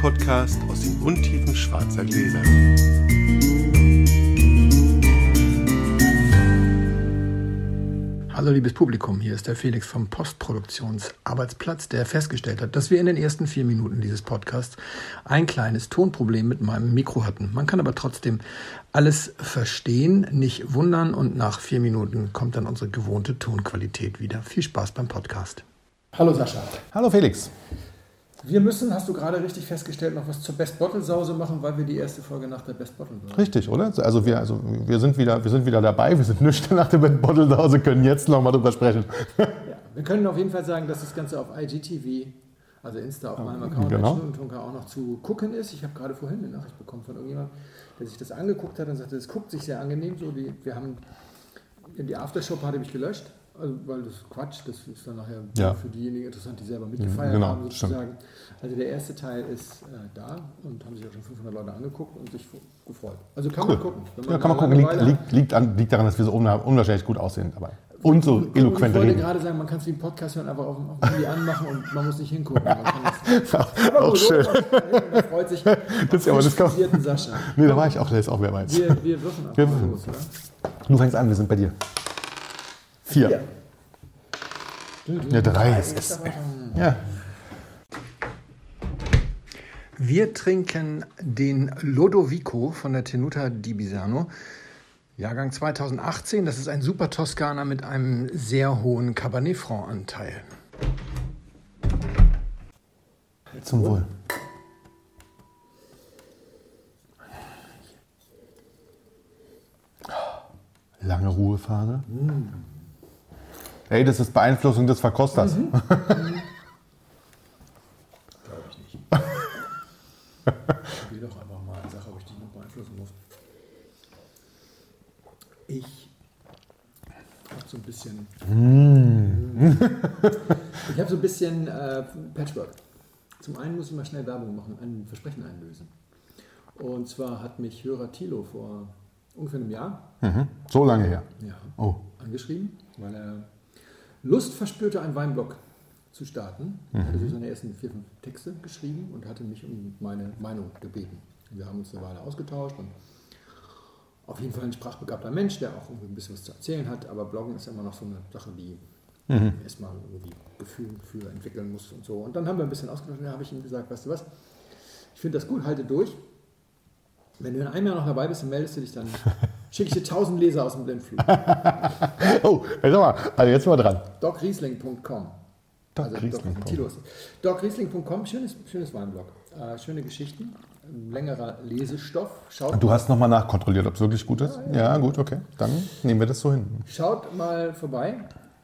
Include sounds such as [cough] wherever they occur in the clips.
Podcast aus den Untiefen schwarzer Gläser. Hallo liebes Publikum, hier ist der Felix vom Postproduktionsarbeitsplatz, der festgestellt hat, dass wir in den ersten vier Minuten dieses Podcasts ein kleines Tonproblem mit meinem Mikro hatten. Man kann aber trotzdem alles verstehen, nicht wundern und nach vier Minuten kommt dann unsere gewohnte Tonqualität wieder. Viel Spaß beim Podcast. Hallo Sascha. Hallo Felix. Wir müssen, hast du gerade richtig festgestellt, noch was zur Best Bottle Sause machen, weil wir die erste Folge nach der Best Bottle waren. Richtig, oder? Also wir, also wir, sind, wieder, wir sind wieder dabei, wir sind nüchtern nach der Best Bottle Sause, können jetzt noch mal drüber sprechen. Ja, wir können auf jeden Fall sagen, dass das Ganze auf IGTV, also Insta, auf meinem Account genau. Tunker auch noch zu gucken ist. Ich habe gerade vorhin eine Nachricht bekommen von irgendjemandem, der sich das angeguckt hat und sagte, es guckt sich sehr angenehm. So die, wir haben die Aftershow-Party habe ich gelöscht also, weil das Quatsch, das ist dann nachher ja. für diejenigen interessant, die selber mitgefeiert genau, haben, sozusagen. Also der erste Teil ist äh, da und haben sich auch schon 500 Leute angeguckt und sich gefreut. Also kann cool. man gucken. ja, kann man gucken. Liegt, liegt, liegt, an, liegt, daran, dass wir so unwahrscheinlich gut aussehen dabei. Und so und, eloquent reden. Ich wollte gerade sagen, man kann es wie ein Podcast hören, einfach auf, dem Handy anmachen und man muss nicht hingucken. [laughs] auch schön. Da freut sich [laughs] das ist aber das kann, Sascha. Nee, da war ich auch, der ist auch wer weiß. Wir, wir würfen auch wir los, oder? Du fängst an, wir sind bei dir. Vier. Ja, drei ist es. Ja. Wir trinken den Lodovico von der Tenuta di Bisano. Jahrgang 2018. Das ist ein Super Toskana mit einem sehr hohen Cabernet Franc-Anteil. Zum Wohl. Lange Ruhephase. Mm. Hey, das ist Beeinflussung des Verkosters. Mhm. Glaube ich nicht. Ich will doch einfach mal eine Sache, ob ich dich noch beeinflussen muss. Ich habe so ein bisschen. Mm. ich habe so ein bisschen äh, Patchwork. Zum einen muss ich mal schnell Werbung machen, ein Versprechen einlösen. Und zwar hat mich Hörer Thilo vor ungefähr einem Jahr. Mhm. So lange her. Ja. Oh. Angeschrieben, weil er Lust verspürte, einen Weinblog zu starten. Er hatte so seine ersten vier, fünf Texte geschrieben und hatte mich um meine Meinung gebeten. Wir haben uns eine Weile ausgetauscht und auf jeden Fall ein sprachbegabter Mensch, der auch ein bisschen was zu erzählen hat, aber Bloggen ist immer noch so eine Sache, die mhm. erstmal irgendwie Gefühl für entwickeln muss und so. Und dann haben wir ein bisschen ausgetauscht und da habe ich ihm gesagt, weißt du was, ich finde das gut, halte durch. Wenn du in einem Jahr noch dabei bist, dann meldest du dich dann [laughs] schicke ich dir 1000 Leser aus dem Blindflug. [laughs] oh, sag mal, also jetzt mal dran. docriesling.com Docriesling.com also Docriesling.com, schönes, schönes Weinblog. Äh, schöne Geschichten, längerer Lesestoff. Schaut du hast nochmal nachkontrolliert, ob es wirklich gut ist? Ja, ja. ja, gut, okay. Dann nehmen wir das so hin. Schaut mal vorbei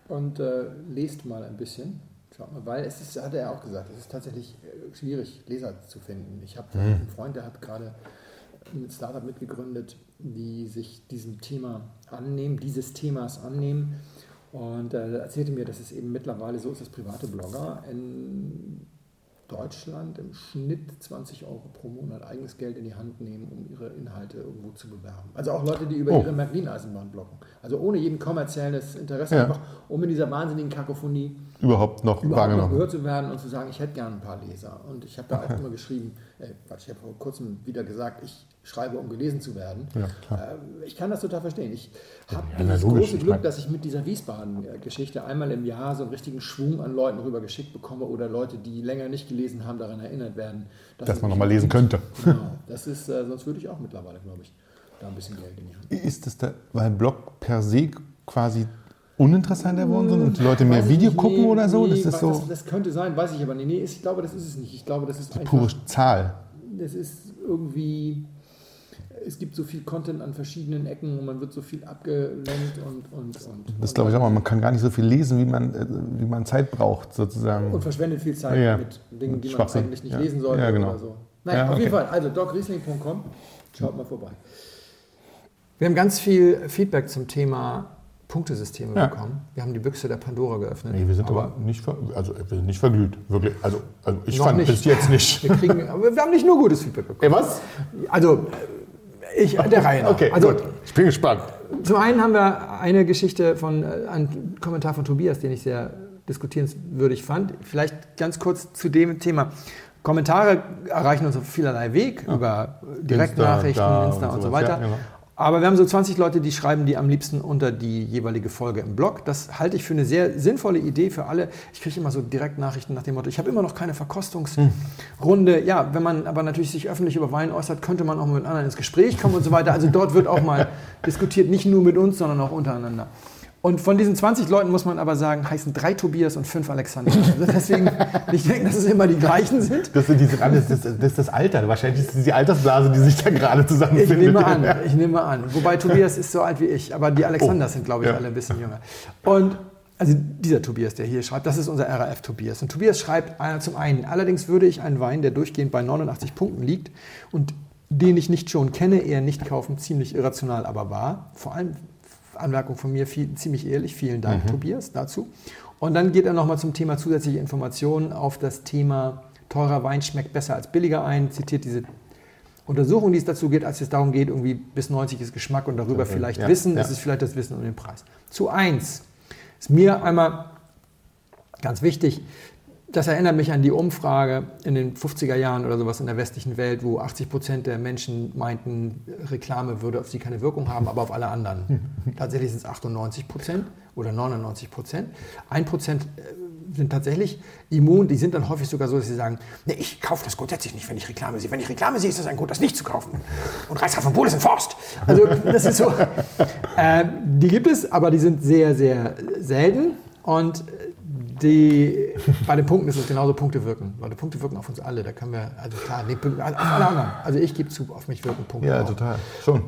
und äh, lest mal ein bisschen. Schaut mal, weil es ist, hat er auch gesagt, es ist tatsächlich äh, schwierig, Leser zu finden. Ich habe hm. einen Freund, der hat gerade ein Startup mitgegründet, die sich diesem Thema annehmen, dieses Themas annehmen. Und er erzählte mir, dass es eben mittlerweile so ist, dass private Blogger in Deutschland im Schnitt 20 Euro pro Monat eigenes Geld in die Hand nehmen, um ihre Inhalte irgendwo zu bewerben. Also auch Leute, die über oh. ihre Märklin-Eisenbahn bloggen. Also ohne jeden kommerzielles Interesse, ja. einfach um in dieser wahnsinnigen Kakophonie überhaupt noch, überhaupt noch gehört zu werden und zu sagen, ich hätte gerne ein paar Leser. Und ich habe da auch [laughs] immer geschrieben, äh, ich habe vor kurzem wieder gesagt, ich schreibe, um gelesen zu werden. Ja, äh, ich kann das total verstehen. Ich habe ja, das große Glück, dass ich mit dieser Wiesbaden-Geschichte einmal im Jahr so einen richtigen Schwung an Leuten rübergeschickt bekomme oder Leute, die länger nicht gelesen haben, daran erinnert werden. Dass, dass man nochmal lesen könnte. [laughs] Genau, das ist, äh, sonst würde ich auch mittlerweile, glaube ich, da ein bisschen Geld in die Hand. Ist das da, weil Blog per se quasi uninteressanter geworden sind und die Leute mehr Video nicht, gucken nee, oder so? Nee, das, ist so das, das, könnte sein, weiß ich aber nicht. Nee, ich glaube, das ist es nicht. Ich glaube, das ist die pure Zahl. Das ist irgendwie es gibt so viel Content an verschiedenen Ecken und man wird so viel abgelenkt und. und, und das glaube ich auch mal. Man kann gar nicht so viel lesen, wie man, äh, wie man Zeit braucht, sozusagen. Und verschwendet viel Zeit ja. mit Dingen, die man eigentlich nicht ja. lesen sollte ja, genau. oder so. Nein, auf okay. jeden Fall. Also docriesling.com, schaut mal vorbei. Wir haben ganz viel Feedback zum Thema Punktesysteme bekommen. Wir haben die Büchse der Pandora geöffnet. Nee, wir sind aber, aber nicht, ver, also, wir sind nicht verglüht. Wirklich. Also, also ich fand nicht. bis jetzt nicht. Wir, kriegen, [laughs] wir haben nicht nur gutes Feedback bekommen. Ey, was? Also ich, der Reihe nach. Okay, also, gut. Ich bin gespannt. Zum einen haben wir eine Geschichte von, äh, einen Kommentar von Tobias, den ich sehr diskutierenswürdig fand. Vielleicht ganz kurz zu dem Thema. Kommentare erreichen uns auf vielerlei Weg, über Direktnachrichten, Insta, Insta, und und so weiter. ja, genau. Aber wir haben so 20 Leute, die schreiben die am liebsten unter die jeweilige Folge im Blog. Das halte ich für eine sehr sinnvolle Idee für alle. Ich kriege immer so Direktnachrichten nach dem Motto, ich habe immer noch keine Verkostungsrunde. Ja, wenn man aber natürlich sich öffentlich über Wein äußert, könnte man auch mal mit anderen ins Gespräch kommen und so weiter. Also dort wird auch mal [laughs] diskutiert, nicht nur mit uns, sondern auch untereinander. Und von diesen 20 Leuten muss man aber sagen, heißen drei Tobias und fünf Alexander. Also deswegen, [laughs] ich denke, dass es immer die gleichen sind. Das, sind diese, das, das, das ist das Alter. Wahrscheinlich ist es die Altersblase, die sich da gerade Ich zusammenfindet. nehme an, [laughs] ich nehme an. Wobei Tobias ist so alt wie ich, aber die Alexanders Oh, sind, glaube ich, ja. alle ein bisschen jünger. Und also dieser Tobias, der hier schreibt, das ist unser RAF Tobias. Und Tobias schreibt zum einen, allerdings würde ich einen Wein, der durchgehend bei 89 Punkten liegt und den ich nicht schon kenne, eher nicht kaufen, ziemlich irrational aber wahr. Vor allem Anmerkung von mir, viel, ziemlich ehrlich, vielen Dank, Tobias, dazu. Und dann geht er nochmal zum Thema zusätzliche Informationen auf das Thema teurer Wein schmeckt besser als billiger ein, zitiert diese Untersuchung, die es dazu geht, als es darum geht, irgendwie bis 90 ist Geschmack und darüber Okay, vielleicht ja, Wissen, ja. ist es vielleicht das Wissen um den Preis. Zu eins ist mir einmal ganz wichtig, das erinnert mich an die Umfrage in den 50er Jahren oder sowas in der westlichen Welt, wo 80 Prozent der Menschen meinten, Reklame würde auf sie keine Wirkung haben, aber auf alle anderen. [laughs] Tatsächlich sind es 98 Prozent oder 99 Prozent. Ein Prozent äh, sind tatsächlich immun, die sind dann häufig sogar so, dass sie sagen, nee, ich kaufe das grundsätzlich nicht, wenn ich Reklame sehe. Wenn ich Reklame sehe, ist das ein Grund, das nicht zu kaufen. Und Reishaft von Polen ist ein Forst. Also das ist so. [laughs] Äh, die gibt es, aber die sind sehr, sehr selten. Und die, bei den Punkten ist es genauso, Punkte wirken. Weil die Punkte wirken auf uns alle. Da können wir, also klar, nee, auf alle anderen. Also ich gebe zu, auf mich wirken Punkte Ja, auch. total. Schon.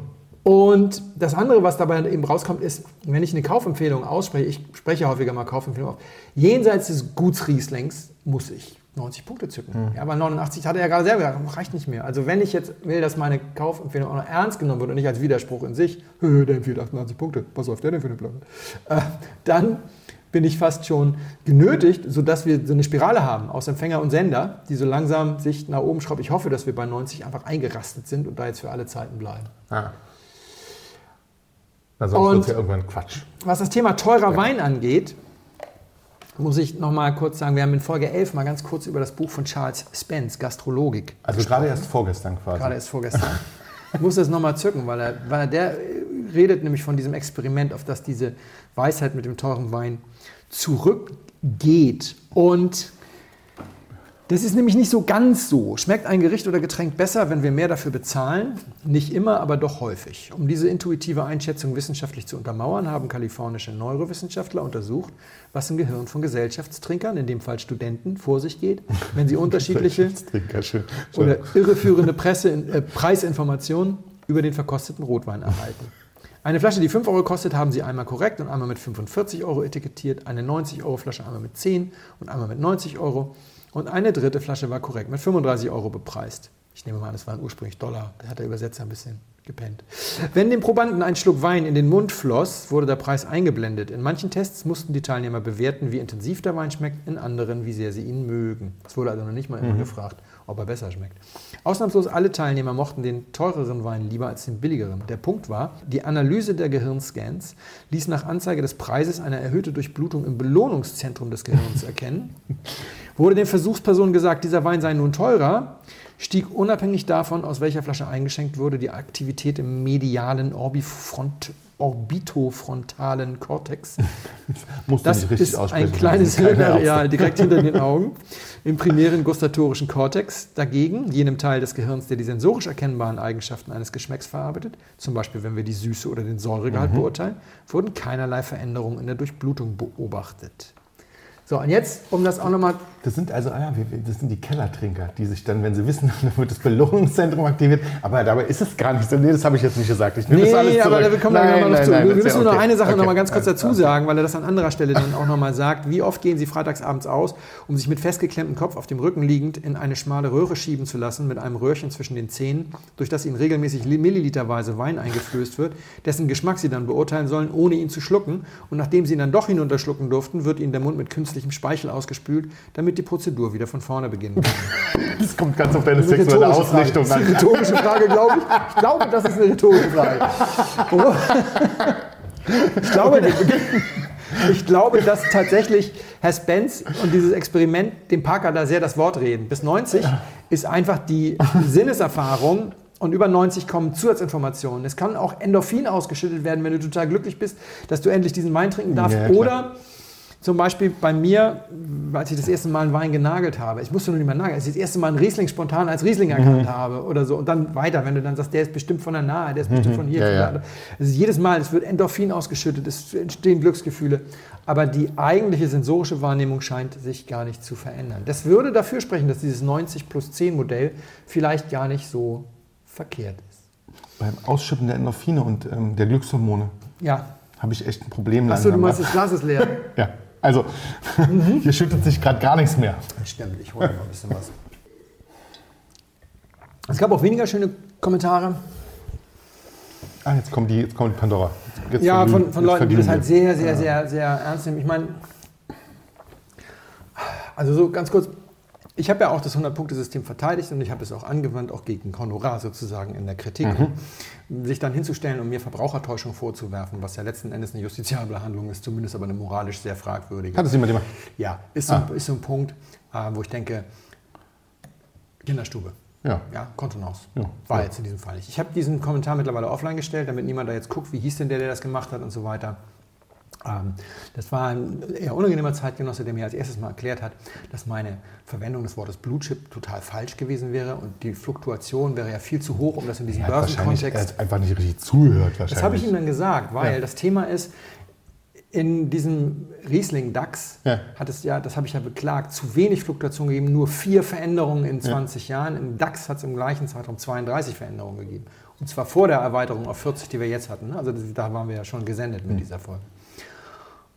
Und das andere, was dabei eben rauskommt, ist, wenn ich eine Kaufempfehlung ausspreche, ich spreche häufiger mal Kaufempfehlungen auf, jenseits des Gutsrieslings muss ich 90 Punkte zücken. Ja, aber 89 hat er ja gerade selber gesagt, reicht nicht mehr. Also wenn ich jetzt will, dass meine Kaufempfehlung auch noch ernst genommen wird und nicht als Widerspruch in sich, "Hö, der empfiehlt 88 Punkte, was auf der denn für eine Platte? Äh, dann bin ich fast schon genötigt, sodass wir so eine Spirale haben aus Empfänger und Sender, die so langsam sich nach oben schraubt. Ich hoffe, dass wir bei 90 einfach eingerastet sind und da jetzt für alle Zeiten bleiben. Ah. Na, sonst wird ja irgendwann Quatsch. Was das Thema teurer Wein angeht, muss ich noch mal kurz sagen, wir haben in Folge 11 mal ganz kurz über das Buch von Charles Spence, Gastrologik, Also gerade erst vorgestern quasi. gerade erst vorgestern. [laughs] Ich muss das nochmal zücken, weil er, weil er der redet nämlich von diesem Experiment, auf das diese Weisheit mit dem teuren Wein zurückgeht. Und das ist nämlich nicht so ganz so. Schmeckt ein Gericht oder Getränk besser, wenn wir mehr dafür bezahlen? Nicht immer, aber doch häufig. Um diese intuitive Einschätzung wissenschaftlich zu untermauern, haben kalifornische Neurowissenschaftler untersucht, was im Gehirn von Gesellschaftstrinkern, in dem Fall Studenten, vor sich geht, wenn sie [laughs] unterschiedliche oder irreführende Presse, äh, Preisinformationen über den verkosteten Rotwein erhalten. Eine Flasche, die 5 Euro kostet, haben sie einmal korrekt und einmal mit 45 Euro etikettiert. Eine 90-Euro-Flasche einmal mit 10 und einmal mit 90 Euro. Und eine dritte Flasche war korrekt mit 35 Euro bepreist. Ich nehme mal an, das waren ursprünglich Dollar. Da hat der Übersetzer ein bisschen gepennt. Wenn dem Probanden ein Schluck Wein in den Mund floss, wurde der Preis eingeblendet. In manchen Tests mussten die Teilnehmer bewerten, wie intensiv der Wein schmeckt, in anderen, wie sehr sie ihn mögen. Es wurde also noch nicht mal immer gefragt, ob er besser schmeckt. Ausnahmslos alle Teilnehmer mochten den teureren Wein lieber als den billigeren. Der Punkt war, die Analyse der Gehirnscans ließ nach Anzeige des Preises eine erhöhte Durchblutung im Belohnungszentrum des Gehirns erkennen. Wurde den Versuchspersonen gesagt, dieser Wein sei nun teurer, stieg unabhängig davon, aus welcher Flasche eingeschenkt wurde, die Aktivität im medialen Orbifront, orbitofrontalen Kortex. [laughs] Das richtig ist ein kleines Hirnareal direkt hinter den Augen. Im primären gustatorischen Kortex dagegen, jenem Teil des Gehirns, der die sensorisch erkennbaren Eigenschaften eines Geschmacks verarbeitet, zum Beispiel wenn wir die Süße oder den Säuregehalt beurteilen, wurden keinerlei Veränderungen in der Durchblutung beobachtet. So, und jetzt, um das auch nochmal Das sind also, ah ja, das sind die Kellertrinker, die sich dann, wenn sie wissen, [laughs] dann wird das Belohnungszentrum aktiviert. Aber dabei ist es gar nicht so. Nee, das habe ich jetzt nicht gesagt. Ich nehme das alles Nee, zurück. aber wir kommen da Nein, nochmal noch zu. nein, wir müssen ja nur noch okay. eine Sache Okay. noch mal ganz kurz dazu sagen, weil er das an anderer Stelle dann auch nochmal sagt. Wie oft gehen Sie freitagsabends aus, um sich mit festgeklemmtem Kopf auf dem Rücken liegend in eine schmale Röhre schieben zu lassen, mit einem Röhrchen zwischen den Zähnen, durch das Ihnen regelmäßig milliliterweise Wein eingeflößt wird, dessen Geschmack Sie dann beurteilen sollen, ohne ihn zu schlucken. Und nachdem Sie ihn dann doch hinunterschlucken durften, wird Ihnen der Mund mit künstlichem Speichel ausgespült, damit die Prozedur wieder von vorne beginnen kann. [laughs] Das kommt ganz auf deine sexuelle Frage. Ausrichtung Das ist eine an. rhetorische Frage, glaube ich. Ich glaube, das ist eine rhetorische Frage. Ich glaube, Ich glaube, dass tatsächlich Herr Spence und dieses Experiment dem Parker da sehr das Wort reden. Bis 90 ist einfach die Sinneserfahrung und über 90 kommen Zusatzinformationen. Es kann auch Endorphin ausgeschüttet werden, wenn du total glücklich bist, dass du endlich diesen Wein trinken darfst. Ja. Oder zum Beispiel bei mir, als ich das erste Mal einen Wein genagelt habe, ich musste nur nicht mehr nageln, als ich das erste Mal einen Riesling spontan als Riesling erkannt Mhm. habe oder so und dann weiter, wenn du dann sagst, der ist bestimmt von der Nahe, der ist bestimmt von hier, Mhm. Ja, ja. Also jedes Mal, es wird Endorphin ausgeschüttet, es entstehen Glücksgefühle, aber die eigentliche sensorische Wahrnehmung scheint sich gar nicht zu verändern. Das würde dafür sprechen, dass dieses 90 plus 10 Modell vielleicht gar nicht so verkehrt ist. Beim Ausschütten der Endorphine und ähm, der Glückshormone Ja. habe ich echt ein Problem. Achso, du meinst, das Glas ist leer. [laughs] Ja, also [laughs] hier schüttet sich gerade gar nichts mehr. Stimmt, ich hole mal ein bisschen was. Es gab auch weniger schöne Kommentare. Ah, jetzt kommt die, jetzt kommt Pandora. Jetzt Ja, von, von jetzt Leuten, die das halt sehr, sehr, sehr, sehr ernst nehmen. Ich meine, also so ganz kurz, ich habe ja auch das 100-Punkte-System verteidigt und ich habe es auch angewandt, auch gegen Honorar sozusagen in der Kritik. Sich dann hinzustellen und mir Verbrauchertäuschung vorzuwerfen, was ja letzten Endes eine justiziable Handlung ist, zumindest aber eine moralisch sehr fragwürdige. Hat es jemand gemacht? Ja, ist so, Ah. ist so ein Punkt, äh, wo ich denke, Kinderstube. Ja. Ja, Kontenance. Ja. War Ja. jetzt in diesem Fall nicht. Ich habe diesen Kommentar mittlerweile offline gestellt, damit niemand da jetzt guckt, wie hieß denn der, der das gemacht hat und so weiter. Ähm, das war ein eher unangenehmer Zeitgenosse, der mir als erstes mal erklärt hat, dass meine Verwendung des Wortes Blue Chip total falsch gewesen wäre und die Fluktuation wäre ja viel zu hoch, um das in diesem hat wahrscheinlich er Börsenkontext hat einfach nicht richtig zugehört. Wahrscheinlich. das habe ich ihm dann gesagt, weil Ja. das Thema ist, in diesem Riesling DAX Ja. hat es ja, das habe ich ja beklagt, zu wenig Fluktuation gegeben, nur vier Veränderungen in 20 Jahren. Im DAX hat es im gleichen Zeitraum 32 Veränderungen gegeben. Und zwar vor der Erweiterung auf 40, die wir jetzt hatten. Also da waren wir ja schon gesendet mit dieser Folge.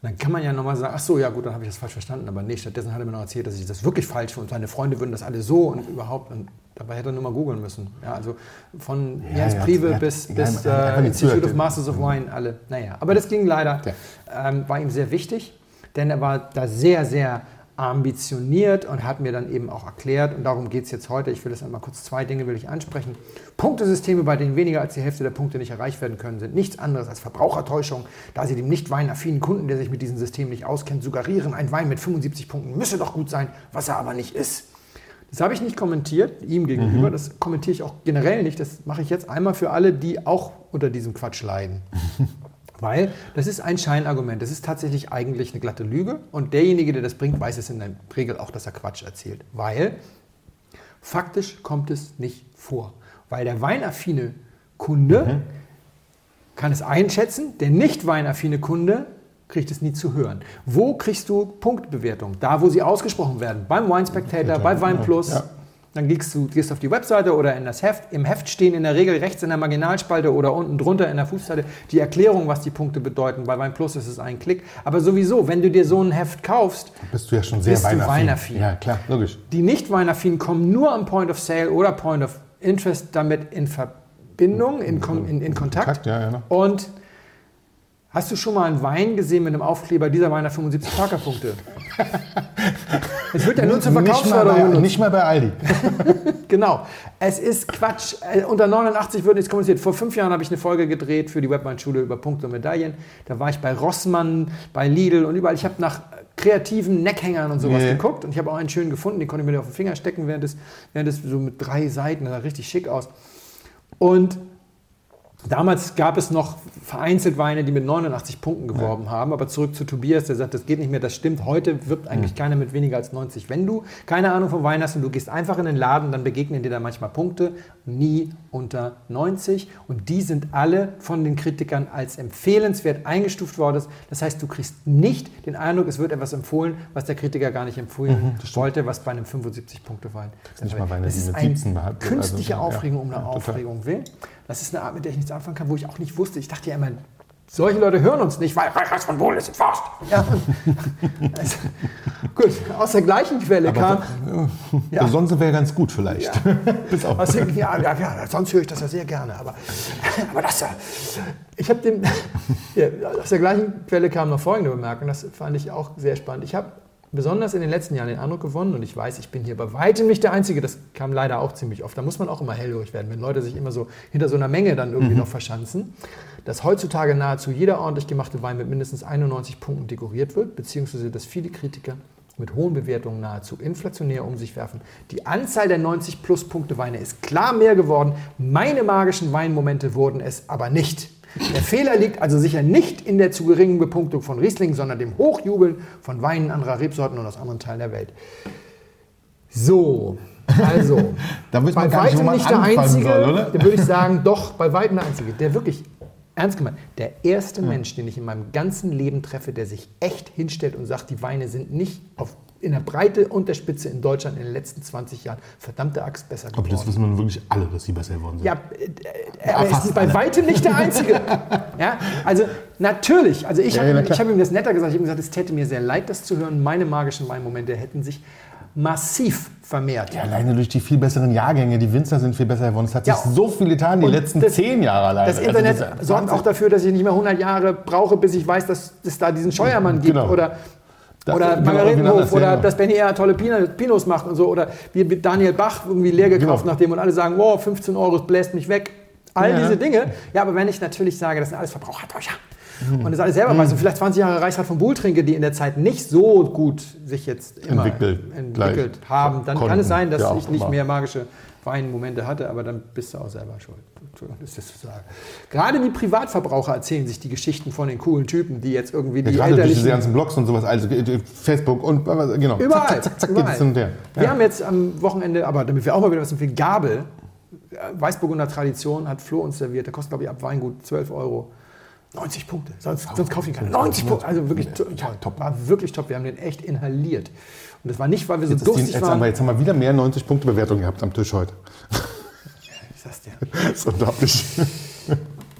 Dann kann man ja nochmal sagen, ach so, ja gut, dann habe ich das falsch verstanden. Aber nee, stattdessen hat er mir noch erzählt, dass ich das wirklich falsch und seine Freunde würden das alle so und überhaupt. Und dabei hätte er nur mal googeln müssen. Ja, also von Ja, Jens ja, Prive bis, bis äh, Institute of Masters of Wine, alle. Naja, aber das ging leider, ähm, war ihm sehr wichtig, denn er war da sehr, sehr ambitioniert und hat mir dann eben auch erklärt, und darum geht es jetzt heute, ich will das einmal kurz, zwei Dinge will ich ansprechen. Punktesysteme, bei denen weniger als die Hälfte der Punkte nicht erreicht werden können, sind nichts anderes als Verbrauchertäuschung, da sie dem nicht weinaffinen Kunden, der sich mit diesem System nicht auskennt, suggerieren, ein Wein mit 75 Punkten müsse doch gut sein, was er aber nicht ist. Das habe ich nicht kommentiert, ihm gegenüber. Das kommentiere ich auch generell nicht. Das mache ich jetzt einmal für alle, die auch unter diesem Quatsch leiden. [laughs] Weil das ist ein Scheinargument. Das ist tatsächlich eigentlich eine glatte Lüge. Und derjenige, der das bringt, weiß es in der Regel auch, dass er Quatsch erzählt. Weil faktisch kommt es nicht vor. Weil der weinaffine Kunde kann es einschätzen, der nicht weinaffine Kunde kriegt es nie zu hören. Wo kriegst du Punktbewertung? Da, wo sie ausgesprochen werden. Beim Wine Spectator, bei Wine Plus. Ja. Dann gehst du gehst auf die Webseite oder in das Heft. Im Heft stehen in der Regel rechts in der Marginalspalte oder unten drunter in der Fußzeile die Erklärung, was die Punkte bedeuten. Bei Wine Plus ist es ein Klick. Aber sowieso, wenn du dir so ein Heft kaufst, Bist du ja schon sehr Bist du weinaffin. weinaffin. Ja, klar, logisch. die nicht weinaffinen kommen nur am Point of Sale oder Point of Interest damit in Verbindung, in, in, in Kontakt. Kontakt, ja, ja. Und hast du schon mal einen Wein gesehen mit einem Aufkleber, dieser Wein hat 75 Parkerpunkte? [laughs] Es wird ja nur zur Nicht Verkaufsförderung genutzt. nicht mal bei Aldi. [laughs] Genau. Es ist Quatsch. Äh, Unter 89 wird nichts kommuniziert. Vor fünf Jahren habe ich eine Folge gedreht für die Webweinschule über Punkte und Medaillen. Da war ich bei Rossmann, bei Lidl und überall. Ich habe nach kreativen Neckhängern und sowas Nee. geguckt und ich habe auch einen schönen gefunden, den konnte ich mir auf den Finger stecken, während es, während es so mit drei Seiten, das sah richtig schick aus. Und Damals gab es noch vereinzelt Weine, die mit 89 Punkten geworben haben. Aber zurück zu Tobias, der sagt, das geht nicht mehr, das stimmt. Heute wirbt eigentlich keiner mit weniger als 90. Wenn du keine Ahnung von Wein hast und du gehst einfach in den Laden, dann begegnen dir da manchmal Punkte, nie unter 90. Und die sind alle von den Kritikern als empfehlenswert eingestuft worden. Das heißt, du kriegst nicht den Eindruck, es wird etwas empfohlen, was der Kritiker gar nicht empfohlen wollte, was bei einem 75-Punkte-Wein. nicht mal Weine, Das ist eine 17 behalten. künstliche Also, ja. Aufregung um eine Ja. Aufregung will. Das ist eine Art, mit der ich nichts anfangen kann, wo ich auch nicht wusste. Ich dachte ja immer, solche Leute hören uns nicht, weil Reinhard von Wohl ist in Forst. Ja. [laughs] also, gut, aus der gleichen Quelle kam. Ja. Sonst wäre ganz gut vielleicht. [laughs] Auf. Aus der, ja, ja, ja, sonst höre ich das ja sehr gerne, aber, aber das ja. Ich habe dem. [laughs] Ja, aus der gleichen Quelle kam noch folgende Bemerkung, das fand ich auch sehr spannend. Ich habe besonders in den letzten Jahren den Eindruck gewonnen, und ich weiß, ich bin hier bei weitem nicht der Einzige, das kam leider auch ziemlich oft, da muss man auch immer hellhörig werden, wenn Leute sich immer so hinter so einer Menge dann irgendwie noch verschanzen, dass heutzutage nahezu jeder ordentlich gemachte Wein mit mindestens 91 Punkten dekoriert wird, beziehungsweise dass viele Kritiker mit hohen Bewertungen nahezu inflationär um sich werfen. Die Anzahl der 90 plus Punkte Weine ist klar mehr geworden. Meine magischen Weinmomente wurden es aber nicht. Der Fehler liegt also sicher nicht in der zu geringen Bepunktung von Riesling, sondern dem Hochjubeln von Weinen anderer Rebsorten und aus anderen Teilen der Welt. So, also, [laughs] Da bei weitem nicht der Einzige, soll, oder? der würde ich sagen, [laughs] doch, bei weitem der Einzige, der wirklich, ernst gemeint, der erste Mensch, den ich in meinem ganzen Leben treffe, der sich echt hinstellt und sagt, die Weine sind nicht auf, in der Breite und der Spitze in Deutschland in den letzten 20 Jahren verdammte Axt besser Aber geworden. das wissen wir wirklich alle, dass sie besser geworden sind. Ja, äh, äh, er ist bei alle. weitem nicht der Einzige. [laughs] ja, also natürlich, also ich Ja, habe ja, hab ihm das netter gesagt, ich habe ihm gesagt, es täte mir sehr leid, das zu hören. Meine magischen Weinmomente hätten sich massiv vermehrt. Ja, alleine durch die viel besseren Jahrgänge, die Winzer sind viel besser geworden. Es hat Ja, sich so viel getan, die und letzten das- zehn Jahre alleine. Das Also Internet das ist sorgt auch dafür, dass ich nicht mehr 100 Jahre brauche, bis ich weiß, dass es da diesen Scheuermann gibt Genau. oder, Da- oder genau, Margaretenhof genau das, oder ja, dass Benny eher tolle Pino- Pinos macht und so oder wie mit Daniel Bach irgendwie leer gekauft Genau. nach dem und alle sagen, wow, 15 Euro, es bläst mich weg. All Ja. diese Dinge. Ja, aber wenn ich natürlich sage, das sind alles Verbrauchertäuscher Mhm. und das alles selber weiß und vielleicht 20 Jahre Reichsrat von Buhl trinke, die in der Zeit nicht so gut sich jetzt immer Entwickelt, entwickelt haben, dann kann konnten. es sein, dass Ja, ich nicht mehr magische Weinmomente hatte, aber dann bist du auch selber schuld. Entschuldigung, ich das so sage. Gerade die Privatverbraucher erzählen sich die Geschichten von den coolen Typen, die jetzt irgendwie Ja, die gerade durch diese ganzen Blogs und sowas, also äh, Facebook und genau. Überall, Zack, zack, zack, überall. geht und her. Wir Ja. haben jetzt am Wochenende, aber damit wir auch mal wieder was empfehlen, Gabel, äh, Weißburgunder Tradition, hat Flo uns serviert. Der kostet, glaube ich, ab Weingut 12 Euro. 90 Punkte, sonst, sonst kaufe ich ihn keinen. 90 Punkte, also wirklich ja, top, war wirklich top. Wir haben den echt inhaliert. Und das war nicht, weil wir so Jetzt, ist die, durstig jetzt, haben wir, waren. jetzt haben wir wieder mehr 90 Punkte Bewertung gehabt am Tisch heute. Ich sag's dir. Das ist unglaublich.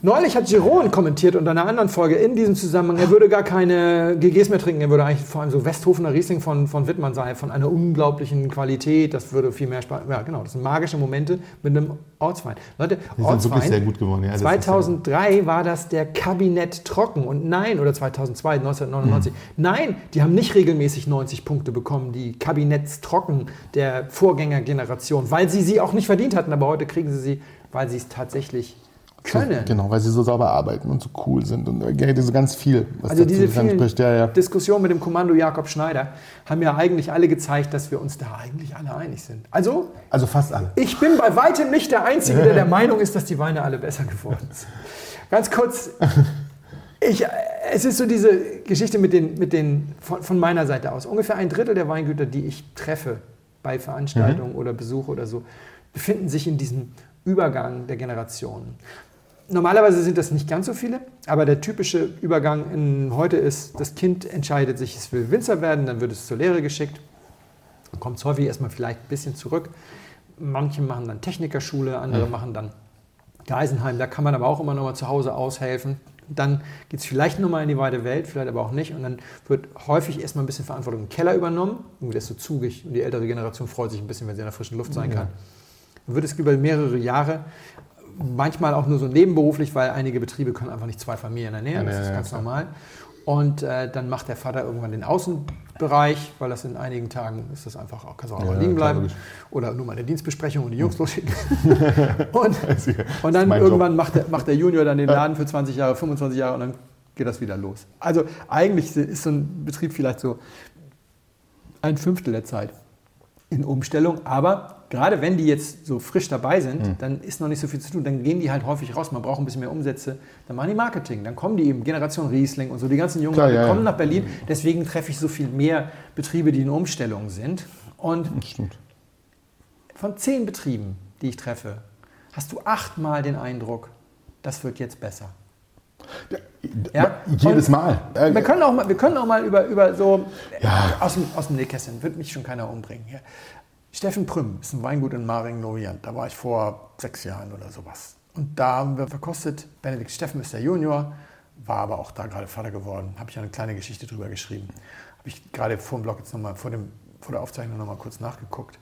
Neulich hat Giron kommentiert unter einer anderen Folge in diesem Zusammenhang, er würde gar keine GGs mehr trinken, er würde eigentlich vor allem so Westhofener Riesling von, von Wittmann sein, von einer unglaublichen Qualität, das würde viel mehr Spaß. Ja, genau, das sind magische Momente mit einem Ortswein. Leute, Die sind wirklich sehr gut geworden. Ja, das ist 2003 war das der Kabinett Trocken und nein, oder 2002, 1999, nein, die haben nicht regelmäßig 90 Punkte bekommen, die Kabinettstrocken der Vorgängergeneration, weil sie sie auch nicht verdient hatten, aber heute kriegen sie sie, weil sie es tatsächlich können. Genau, weil sie so sauber arbeiten und so cool sind und äh, diese ganz viel, was Also diese vielen. Ja, ja. Diskussionen mit dem Kommando Jakob Schneider haben ja eigentlich alle gezeigt, dass wir uns da eigentlich alle einig sind. Also, Also fast alle. ich bin bei weitem nicht der Einzige, der der [laughs] Meinung ist, dass die Weine alle besser geworden sind. Ganz kurz, [laughs] ich, äh, es ist so diese Geschichte mit den, mit den, von, von meiner Seite aus. Ungefähr ein Drittel der Weingüter, die ich treffe bei Veranstaltungen oder Besuche oder so, befinden sich in diesem Übergang der Generationen. Normalerweise sind das nicht ganz so viele, aber der typische Übergang heute ist, das Kind entscheidet sich, es will Winzer werden, dann wird es zur Lehre geschickt, dann kommt es häufig erstmal vielleicht ein bisschen zurück. Manche machen dann Technikerschule, andere machen dann Geisenheim, da kann man aber auch immer noch mal zu Hause aushelfen. Dann geht es vielleicht noch mal in die weite Welt, vielleicht aber auch nicht. Und dann wird häufig erstmal ein bisschen Verantwortung im Keller übernommen. Irgendwie ist so zugig und die ältere Generation freut sich ein bisschen, wenn sie in der frischen Luft sein kann. Dann wird es über mehrere Jahre, manchmal auch nur so nebenberuflich, weil einige Betriebe können einfach nicht zwei Familien ernähren, das ist ganz klar. normal. Und äh, dann macht der Vater irgendwann den Außenbereich, weil das in einigen Tagen ist das einfach auch, kannst auch Ja, liegen klar, bleiben. logisch. Oder nur mal eine Dienstbesprechung und die Jungs losschicken. [laughs] und, und dann irgendwann macht der, macht der Junior dann den Laden für 20 Jahre, 25 Jahre und dann geht das wieder los. Also eigentlich ist so ein Betrieb vielleicht so ein Fünftel der Zeit in Umstellung, aber gerade wenn die jetzt so frisch dabei sind, Hm. dann ist noch nicht so viel zu tun. Dann gehen die halt häufig raus, man braucht ein bisschen mehr Umsätze, dann machen die Marketing, dann kommen die eben, Generation Riesling und so, die ganzen jungen Klar, Leute ja, kommen ja. nach Berlin. Deswegen treffe ich so viel mehr Betriebe, die in Umstellung sind. Und von zehn Betrieben, die ich treffe, hast du achtmal den Eindruck, das wird jetzt besser. Ja? Jedes Und Mal. Wir können auch mal, wir können auch mal über, über so Ja. aus, dem, aus dem Nähkästchen, wird mich schon keiner umbringen. Hier. Steffen Prüm ist ein Weingut in Maring-Novient. Da war ich vor sechs Jahren oder sowas. Und da haben wir verkostet. Benedikt Steffen ist der Junior, war aber auch da gerade Vater geworden. Habe ich eine kleine Geschichte drüber geschrieben. Habe ich gerade vor dem Blog jetzt nochmal, vor, vor der Aufzeichnung nochmal kurz nachgeguckt.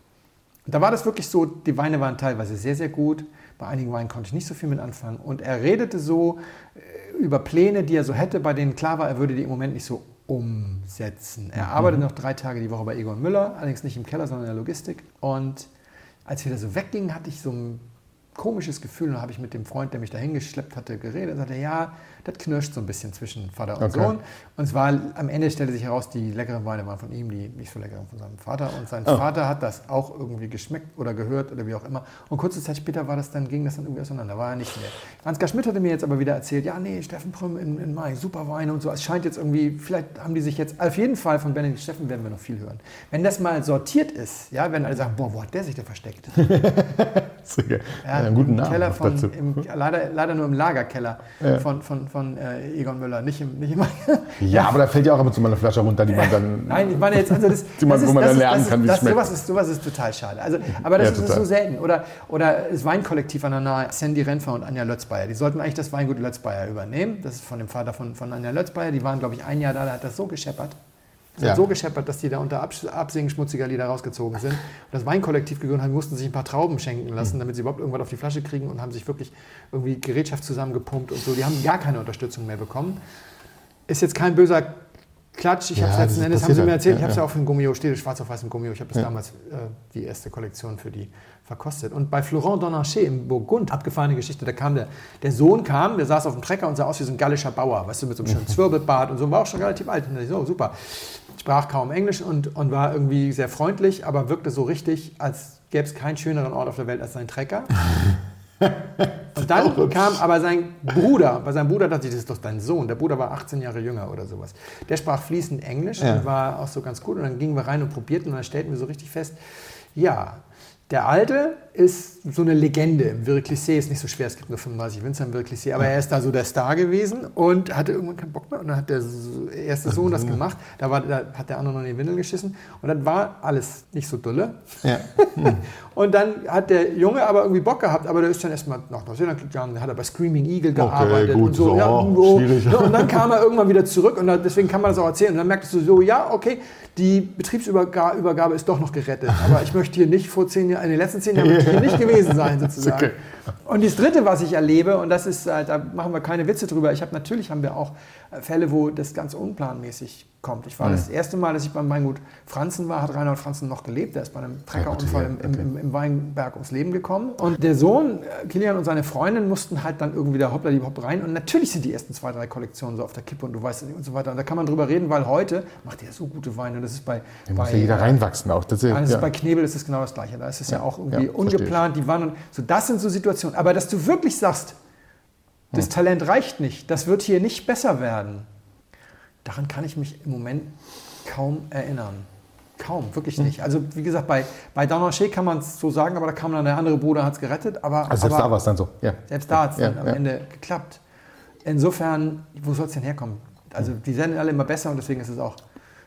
Und da war das wirklich so, die Weine waren teilweise sehr, sehr gut. Bei einigen Weinen konnte ich nicht so viel mit anfangen. Und er redete so äh, über Pläne, die er so hätte, bei denen klar war, er würde die im Moment nicht so umsetzen. Er arbeitet noch drei Tage die Woche bei Egon Müller, allerdings nicht im Keller, sondern in der Logistik. Und als wir da so weggingen, hatte ich so ein komisches Gefühl. Und habe ich mit dem Freund, der mich dahin geschleppt hatte, geredet. Er sagte, ja, das knirscht so ein bisschen zwischen Vater und Okay. Sohn. Und es war, am Ende stellte sich heraus, die leckeren Weine waren von ihm, die nicht so leckeren von seinem Vater. Und sein Oh. Vater hat das auch irgendwie geschmeckt oder gehört oder wie auch immer. Und kurze Zeit später war das dann, ging das dann irgendwie auseinander, war er nicht mehr. Ansgar Schmidt hatte mir jetzt aber wieder erzählt, ja, nee, Steffen Prüm in, in Mai, super Weine und so. Es scheint jetzt irgendwie, vielleicht haben die sich jetzt, auf jeden Fall von Benedikt Steffen werden wir noch viel hören. Wenn das mal sortiert ist, ja, wenn alle sagen, boah, wo hat der sich da versteckt? [laughs] Ja, einen guten Namen Keller von, dazu. im, leider, leider nur im Lagerkeller Ja. von, von, von äh, Egon Müller, nicht im, nicht im [laughs] Ja, aber da fällt ja auch und zu mal eine Flasche runter, die man dann. Nein, ich meine jetzt, also das, [laughs] man- das wo man das dann lernen das kann, wie es schmeckt. sowas ist, sowas ist total schade. Also, aber das Ja, ist, ist so selten. Oder, oder das Weinkollektiv an der Nahe, Sandy Renfer und Anja Lötzbeier. Die sollten eigentlich das Weingut Lötzbeier übernehmen. Das ist von dem Vater von, von Anja Lötzbeier. Die waren, glaube ich, ein Jahr da, da hat das so gescheppert. Es Ja. hat so gescheppert, dass die da unter Abs- Absingen schmutziger Lieder rausgezogen sind. Und das Weinkollektiv gegründet haben, mussten sich ein paar Trauben schenken lassen, Hm. damit sie überhaupt irgendwas auf die Flasche kriegen und haben sich wirklich irgendwie Gerätschaft zusammengepumpt und so. Die haben gar keine Unterstützung mehr bekommen. Ist jetzt kein böser Klatsch. Ich Ja, habe es letzten Endes, haben sie mir halt. erzählt, Ja, ich habe es ja. auch für ein Gummio, steht schwarz auf weißem Gummio. Ich habe das Ja. damals äh, die erste Kollektion für die verkostet. Und bei Florent Donarchet im Burgund, abgefahrene Geschichte, da kam der, der Sohn kam, der saß auf dem Trecker und sah aus wie so ein gallischer Bauer, weißt du, mit so einem schönen [laughs] Zwirbelbart und so, war auch schon relativ alt. Und so, super. Sprach kaum Englisch und, und war irgendwie sehr freundlich, aber wirkte so richtig, als gäbe es keinen schöneren Ort auf der Welt als sein Trecker. [laughs] Und dann kam aber sein Bruder, bei seinem Bruder dachte ich, das ist doch dein Sohn. Der Bruder war 18 Jahre jünger oder sowas. Der sprach fließend Englisch Ja. und war auch so ganz gut. Und dann gingen wir rein und probierten und dann stellten wir so richtig fest, ja, der Alte ist so eine Legende im Virclissé, ist nicht so schwer, es gibt nur 35 Winzer im Virclissé, aber er ist da so der Star gewesen und hatte irgendwann keinen Bock mehr und dann hat der erste Sohn das gemacht, da, war, da hat der andere noch in die Windel geschissen und dann war alles nicht so dolle. Ja. [laughs] Und dann hat der Junge aber irgendwie Bock gehabt, aber der ist dann erstmal nach Neuseeland gegangen, der hat er bei Screaming Eagle gearbeitet gut, und so. so, ja. Ja, und dann kam er irgendwann wieder zurück und dann, deswegen kann man das auch erzählen. Und dann merktest du so, ja, okay, die Betriebsübergabe Übergabe ist doch noch gerettet. Aber ich möchte hier nicht vor zehn Jahren, in den letzten zehn Jahren [laughs] hier nicht gewesen sein, sozusagen. okay. Und das Dritte, was ich erlebe, und das ist, äh, da machen wir keine Witze drüber, ich habe natürlich haben wir auch äh, Fälle, wo das ganz unplanmäßig kommt. Ich war Mhm. das erste Mal, dass ich beim Weingut Franzen war, hat Reinhold Franzen noch gelebt. Der ist bei einem Treckerunfall im, im, im, im Weinberg ums Leben gekommen. Und der Sohn, äh, Kilian und seine Freundin mussten halt dann irgendwie da hoppla die hopp rein. Und natürlich sind die ersten zwei, drei Kollektionen so auf der Kippe und du weißt und so weiter. Und da kann man drüber reden, weil heute macht er so gute Weine. Und das ist bei, Da muss ja jeder reinwachsen auch. Das ist, ja. bei Knebel ist es genau das Gleiche. Da ist es ja, auch irgendwie ja, ungeplant. Die waren und, so, das sind so Situationen. Aber dass du wirklich sagst, das Talent reicht nicht, das wird hier nicht besser werden, daran kann ich mich im Moment kaum erinnern. Kaum, wirklich Hm. nicht. Also wie gesagt, bei, bei Danaché kann man es so sagen, aber da kam dann der andere Bruder, hat es gerettet. Aber, also selbst aber da war es dann so. Ja. selbst da hat es Ja, dann am ja. Ende geklappt. Insofern, wo soll es denn herkommen? Also die werden alle immer besser und deswegen ist es auch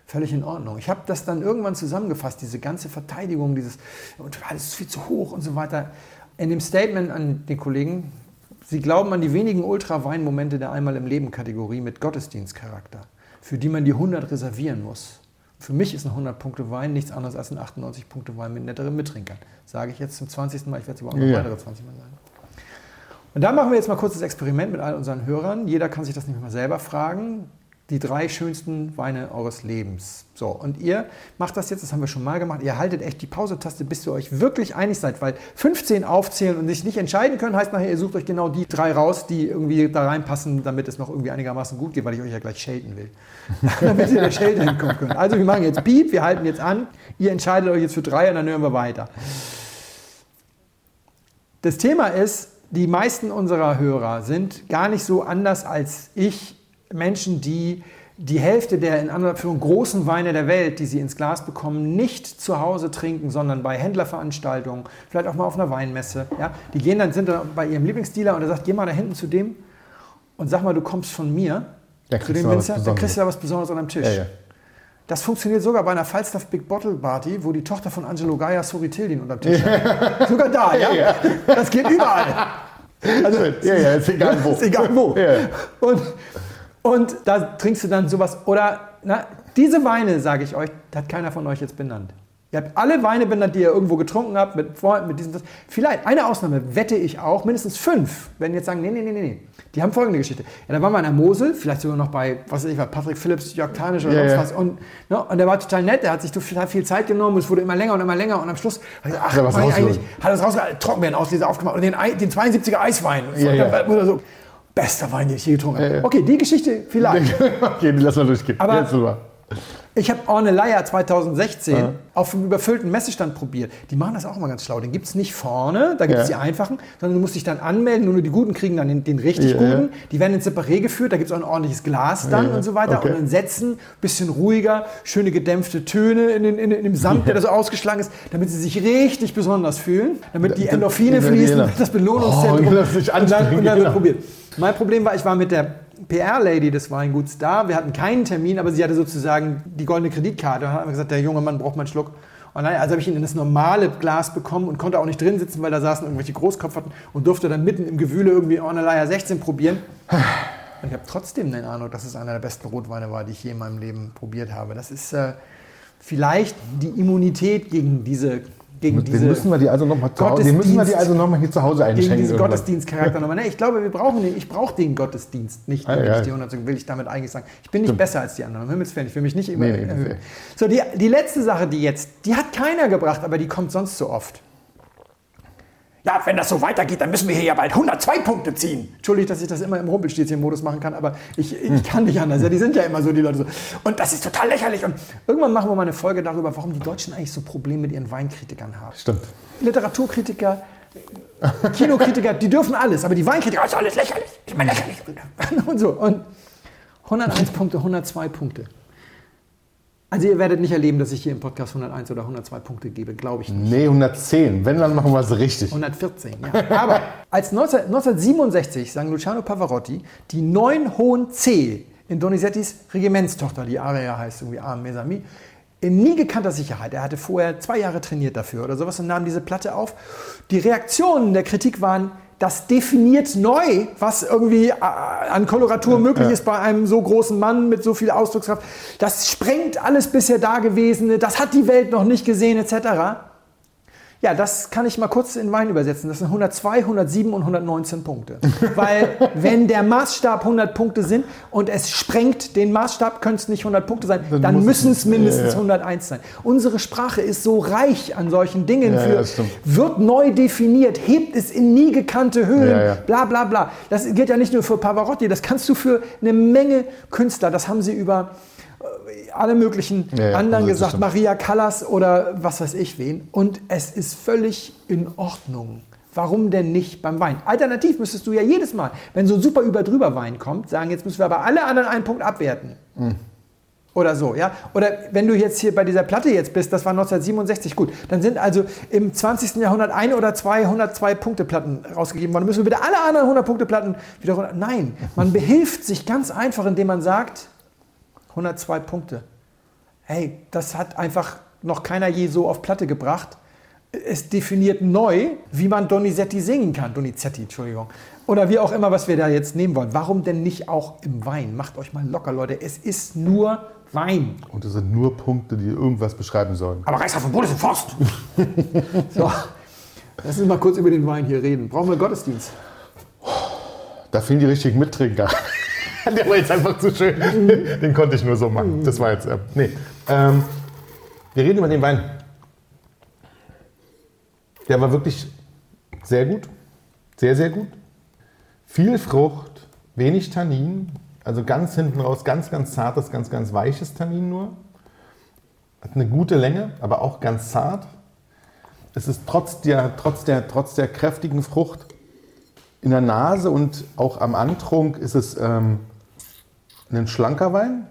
völlig in Ordnung. Ich habe das dann irgendwann zusammengefasst, diese ganze Verteidigung, dieses und alles ist viel zu hoch und so weiter. In dem Statement an den Kollegen, sie glauben an die wenigen Ultra-Wein-Momente der einmal im Leben Kategorie mit Gottesdienstcharakter, für die man die 100 reservieren muss. Für mich ist ein 100-Punkte-Wein nichts anderes als ein 98-Punkte-Wein mit netteren Mittrinkern. Sage ich jetzt zum 20. Mal, ich werde es aber auch noch Ja. weitere 20 Mal sagen. Und da machen wir jetzt mal kurz das Experiment mit all unseren Hörern. Jeder kann sich das nicht mal selber fragen. Die drei schönsten Weine eures Lebens. So, und ihr macht das jetzt, das haben wir schon mal gemacht. Ihr haltet echt die Pause-Taste, bis ihr euch wirklich einig seid, weil 15 aufzählen und sich nicht entscheiden können, heißt nachher, ihr sucht euch genau die drei raus, die irgendwie da reinpassen, damit es noch irgendwie einigermaßen gut geht, weil ich euch ja gleich schelten will. [laughs] damit ihr der Schelte hinkommen könnt. Also, wir machen jetzt Piep, wir halten jetzt an. Ihr entscheidet euch jetzt für drei und dann hören wir weiter. Das Thema ist, die meisten unserer Hörer sind gar nicht so anders als ich, Menschen, die die Hälfte der in Anführung großen Weine der Welt, die sie ins Glas bekommen, nicht zu Hause trinken, sondern bei Händlerveranstaltungen, vielleicht auch mal auf einer Weinmesse. Ja? Die gehen dann, sind dann bei ihrem Lieblingsdealer und er sagt, geh mal da hinten zu dem und sag mal, du kommst von mir, Da zu dem Winzer, da Besonderes. kriegst du da was Besonderes an einem Tisch. Ja, ja. Das funktioniert sogar bei einer Falstaff Big Bottle Party, wo die Tochter von Angelo Gaia Soritildin unterm Tisch hat. Sogar da, ja? Das geht überall. Also, [laughs] Ja, ja, ist egal [laughs] wo. ist egal wo. Und, und da trinkst du dann sowas. Oder na, diese Weine, sage ich euch, hat keiner von euch jetzt benannt. Ihr habt alle Weine benannt, die ihr irgendwo getrunken habt, mit Freunden, mit diesem, das. Vielleicht, eine Ausnahme wette ich auch, mindestens fünf, werden jetzt sagen, nee, nee, nee, nee, nee. Die haben folgende Geschichte. Ja, da waren wir in der Mosel, vielleicht sogar noch bei, was weiß ich, Patrick Phillips, Jörg Tanisch oder ja. was. Und, ne, und der war total nett, der hat sich total viel Zeit genommen, es wurde immer länger und immer länger und am Schluss, gesagt, ach, Hat er was ich rausgeholt? eigentlich, hat er es rausgeholt, Trockenbeerenauslese aufgemacht und den, den 72er Eiswein. Ja, ja. Oder so. Bester Wein, den ich je getrunken habe. Okay, die Geschichte vielleicht. [laughs] okay, die lassen wir durchgehen. Aber-. Ich habe Orneleier 2016 auf einem überfüllten Messestand probiert. Die machen das auch mal ganz schlau. Den gibt es nicht vorne, da gibt es Ja. die einfachen, sondern du musst dich dann anmelden. Nur die Guten kriegen dann den, den richtig Ja, Guten. ja. Die werden ins Separé geführt, da gibt es auch ein ordentliches Glas dann Ja, und so weiter. okay. Und dann setzen, bisschen ruhiger, schöne gedämpfte Töne in, den, in, in dem Samt, der da so ausgeschlagen ist, damit sie sich richtig besonders fühlen, damit die Endorphine fließen, genau. [laughs] das Belohnungszentrum. Oh, und dann, und dann wird genau. probiert. Mein Problem war, ich war mit der PR-Lady des Weinguts da. Wir hatten keinen Termin, aber sie hatte sozusagen die goldene Kreditkarte. Und hat man gesagt, der junge Mann braucht mal einen Schluck. Und dann, also habe ich ihn in das normale Glas bekommen und konnte auch nicht drin sitzen, weil da saßen irgendwelche Großkopferten und durfte dann mitten im Gewühle irgendwie Orneleier 16 probieren. Und ich habe trotzdem den Eindruck, dass es einer der besten Rotweine war, die ich je in meinem Leben probiert habe. Das ist äh, vielleicht die Immunität gegen diese gegen diese Den müssen wir die also nochmal zu Hause, den müssen wir die Gottesdienst- also noch mal hier zu Hause gegen einschenken. diesen irgendwann. Gottesdienstcharakter nochmal. Nee, ich glaube, wir brauchen den. Ich brauche den Gottesdienst nicht, Ah, ja. 100 will ich damit eigentlich sagen. Ich bin nicht besser als die anderen. Um Himmels Willen, ich will mich nicht immer Nee, nee. So, die, die letzte Sache, die jetzt, die hat keiner gebracht, aber die kommt sonst so oft. Ja, wenn das so weitergeht, dann müssen wir hier ja bald 102 Punkte ziehen. Entschuldigt, dass ich das immer im Rumpelstilzchen-Modus machen kann, aber ich, ich kann nicht anders. Ja, die sind ja immer so, die Leute so. Und das ist total lächerlich. Und irgendwann machen wir mal eine Folge darüber, warum die Deutschen eigentlich so Probleme mit ihren Weinkritikern haben. Stimmt. Literaturkritiker, Kinokritiker, die dürfen alles, aber die Weinkritiker, ist alles lächerlich, ist immer lächerlich. [laughs] Und so. Und 101 Punkte, 102 Punkte. Also ihr werdet nicht erleben, dass ich hier im Podcast 101 oder 102 Punkte gebe, glaube ich nicht. Nee, 110. Wenn, dann machen wir es richtig. 114, ja. Aber als 19, 1967 sang Luciano Pavarotti die neun hohen C in Donizettis Regimentstochter, die Aria heißt irgendwie A Mesami, in nie gekannter Sicherheit. Er hatte vorher zwei Jahre trainiert dafür oder sowas und nahm diese Platte auf. Die Reaktionen der Kritik waren, das definiert neu, was irgendwie äh, an Koloratur möglich ist bei einem so großen Mann mit so viel Ausdruckskraft. Das sprengt alles bisher Dagewesene, das hat die Welt noch nicht gesehen, etc. Ja, das kann ich mal kurz in Wein übersetzen. Das sind 102, 107 und 119 Punkte. Weil [laughs] wenn der Maßstab 100 Punkte sind und es sprengt den Maßstab, können es nicht 100 Punkte sein, Dann dann, müssen es- es mindestens ja, ja. 101 sein. Unsere Sprache ist so reich an solchen Dingen. Ja, für, wird neu definiert, hebt es in nie gekannte Höhen, bla bla bla. Das gilt ja nicht nur für Pavarotti, das kannst du für eine Menge Künstler, das haben sie über alle möglichen Ja, ja, anderen also gesagt. Maria Callas oder was weiß ich wen. Und es ist völlig in Ordnung. Warum denn nicht beim Wein? Alternativ müsstest du ja jedes Mal, wenn so ein super über drüber Wein kommt, sagen, jetzt müssen wir aber alle anderen einen Punkt abwerten. Mhm. Oder so, ja. Oder wenn du jetzt hier bei dieser Platte jetzt bist, das war 1967, gut, dann sind also im 20. Jahrhundert ein oder zwei 102 Punkte Platten rausgegeben worden. Müssen wir bitte alle anderen 100 Punkte Platten wieder runter. Nein, man [laughs] behilft sich ganz einfach, indem man sagt, 102 Punkte. Hey, das hat einfach noch keiner je so auf Platte gebracht. Es definiert neu, wie man Donizetti singen kann. Donizetti, Entschuldigung. Oder wie auch immer, was wir da jetzt nehmen wollen. Warum denn nicht auch im Wein? Macht euch mal locker, Leute. Es ist nur Wein. Und es sind nur Punkte, die irgendwas beschreiben sollen. Aber Reichshafen Boden ist ein Forst. [laughs] so, lass uns mal kurz über den Wein hier reden. Brauchen wir Gottesdienst? Da fehlen die richtigen Mittrinker. [laughs] Der war jetzt einfach zu schön. Den konnte ich nur so machen. Das war jetzt. Äh, nee. Ähm, wir reden über den Wein. Der war wirklich sehr gut. Sehr, sehr gut. Viel Frucht, wenig Tannin. Also ganz hinten raus, ganz, ganz zartes, ganz, ganz weiches Tannin nur. Hat eine gute Länge, aber auch ganz zart. Es ist trotz der, trotz der, trotz der kräftigen Frucht in der Nase und auch am Antrunk ist es ähm, ein schlanker Wein.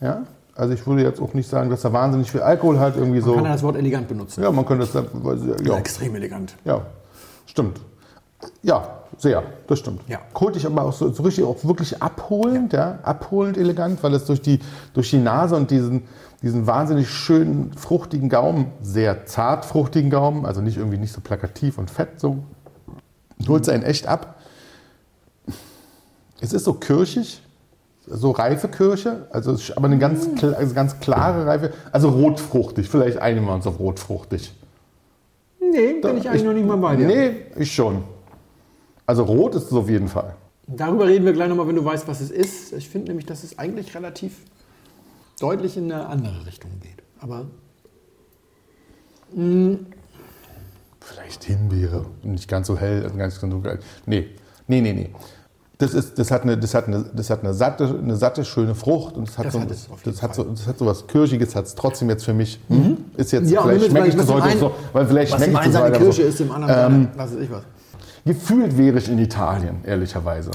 Ja? Also ich würde jetzt auch nicht sagen, dass er wahnsinnig viel Alkohol hat. Irgendwie so. Kann er das Wort elegant benutzen? Ja, man könnte das. Ja, Extrem elegant. ja, stimmt. Ja, sehr, das stimmt. Ja. Holt dich aber auch so, so richtig auch wirklich abholend, ja. abholend elegant, weil es durch die, durch die Nase und diesen, diesen wahnsinnig schönen, fruchtigen Gaumen, sehr zart fruchtigen Gaumen, also nicht irgendwie nicht so plakativ und fett, so, holt es einen echt ab. Es ist so kirchig, so reife Kirsche, also aber eine ganz, kl- also ganz klare Reife, also rotfruchtig. Vielleicht einigen wir uns auf rotfruchtig. Nee, bin ich eigentlich noch nicht mal bei dir. Nee, ich schon. Also rot ist es auf jeden Fall. Darüber reden wir gleich nochmal, wenn du weißt, was es ist. Ich finde nämlich, dass es eigentlich relativ deutlich in eine andere Richtung geht. Aber Vielleicht Himbeere. Nicht ganz so hell, ganz, ganz so geil. Nee, nee, nee, nee. Das, ist, das, hat eine, das, hat eine, das hat eine, satte, eine satte, schöne Frucht und das hat, Das so, hat es das hat so, das hat so was Kirschiges, hat es trotzdem jetzt für mich. hm, Ist jetzt, Mhm. Ja, vielleicht schmecke ich das heute einen- so, weil vielleicht schmecke ich das heute Kirsche so. ist, im anderen Ähm, was weiß ich was. Gefühlt wäre ich in Italien, ehrlicherweise.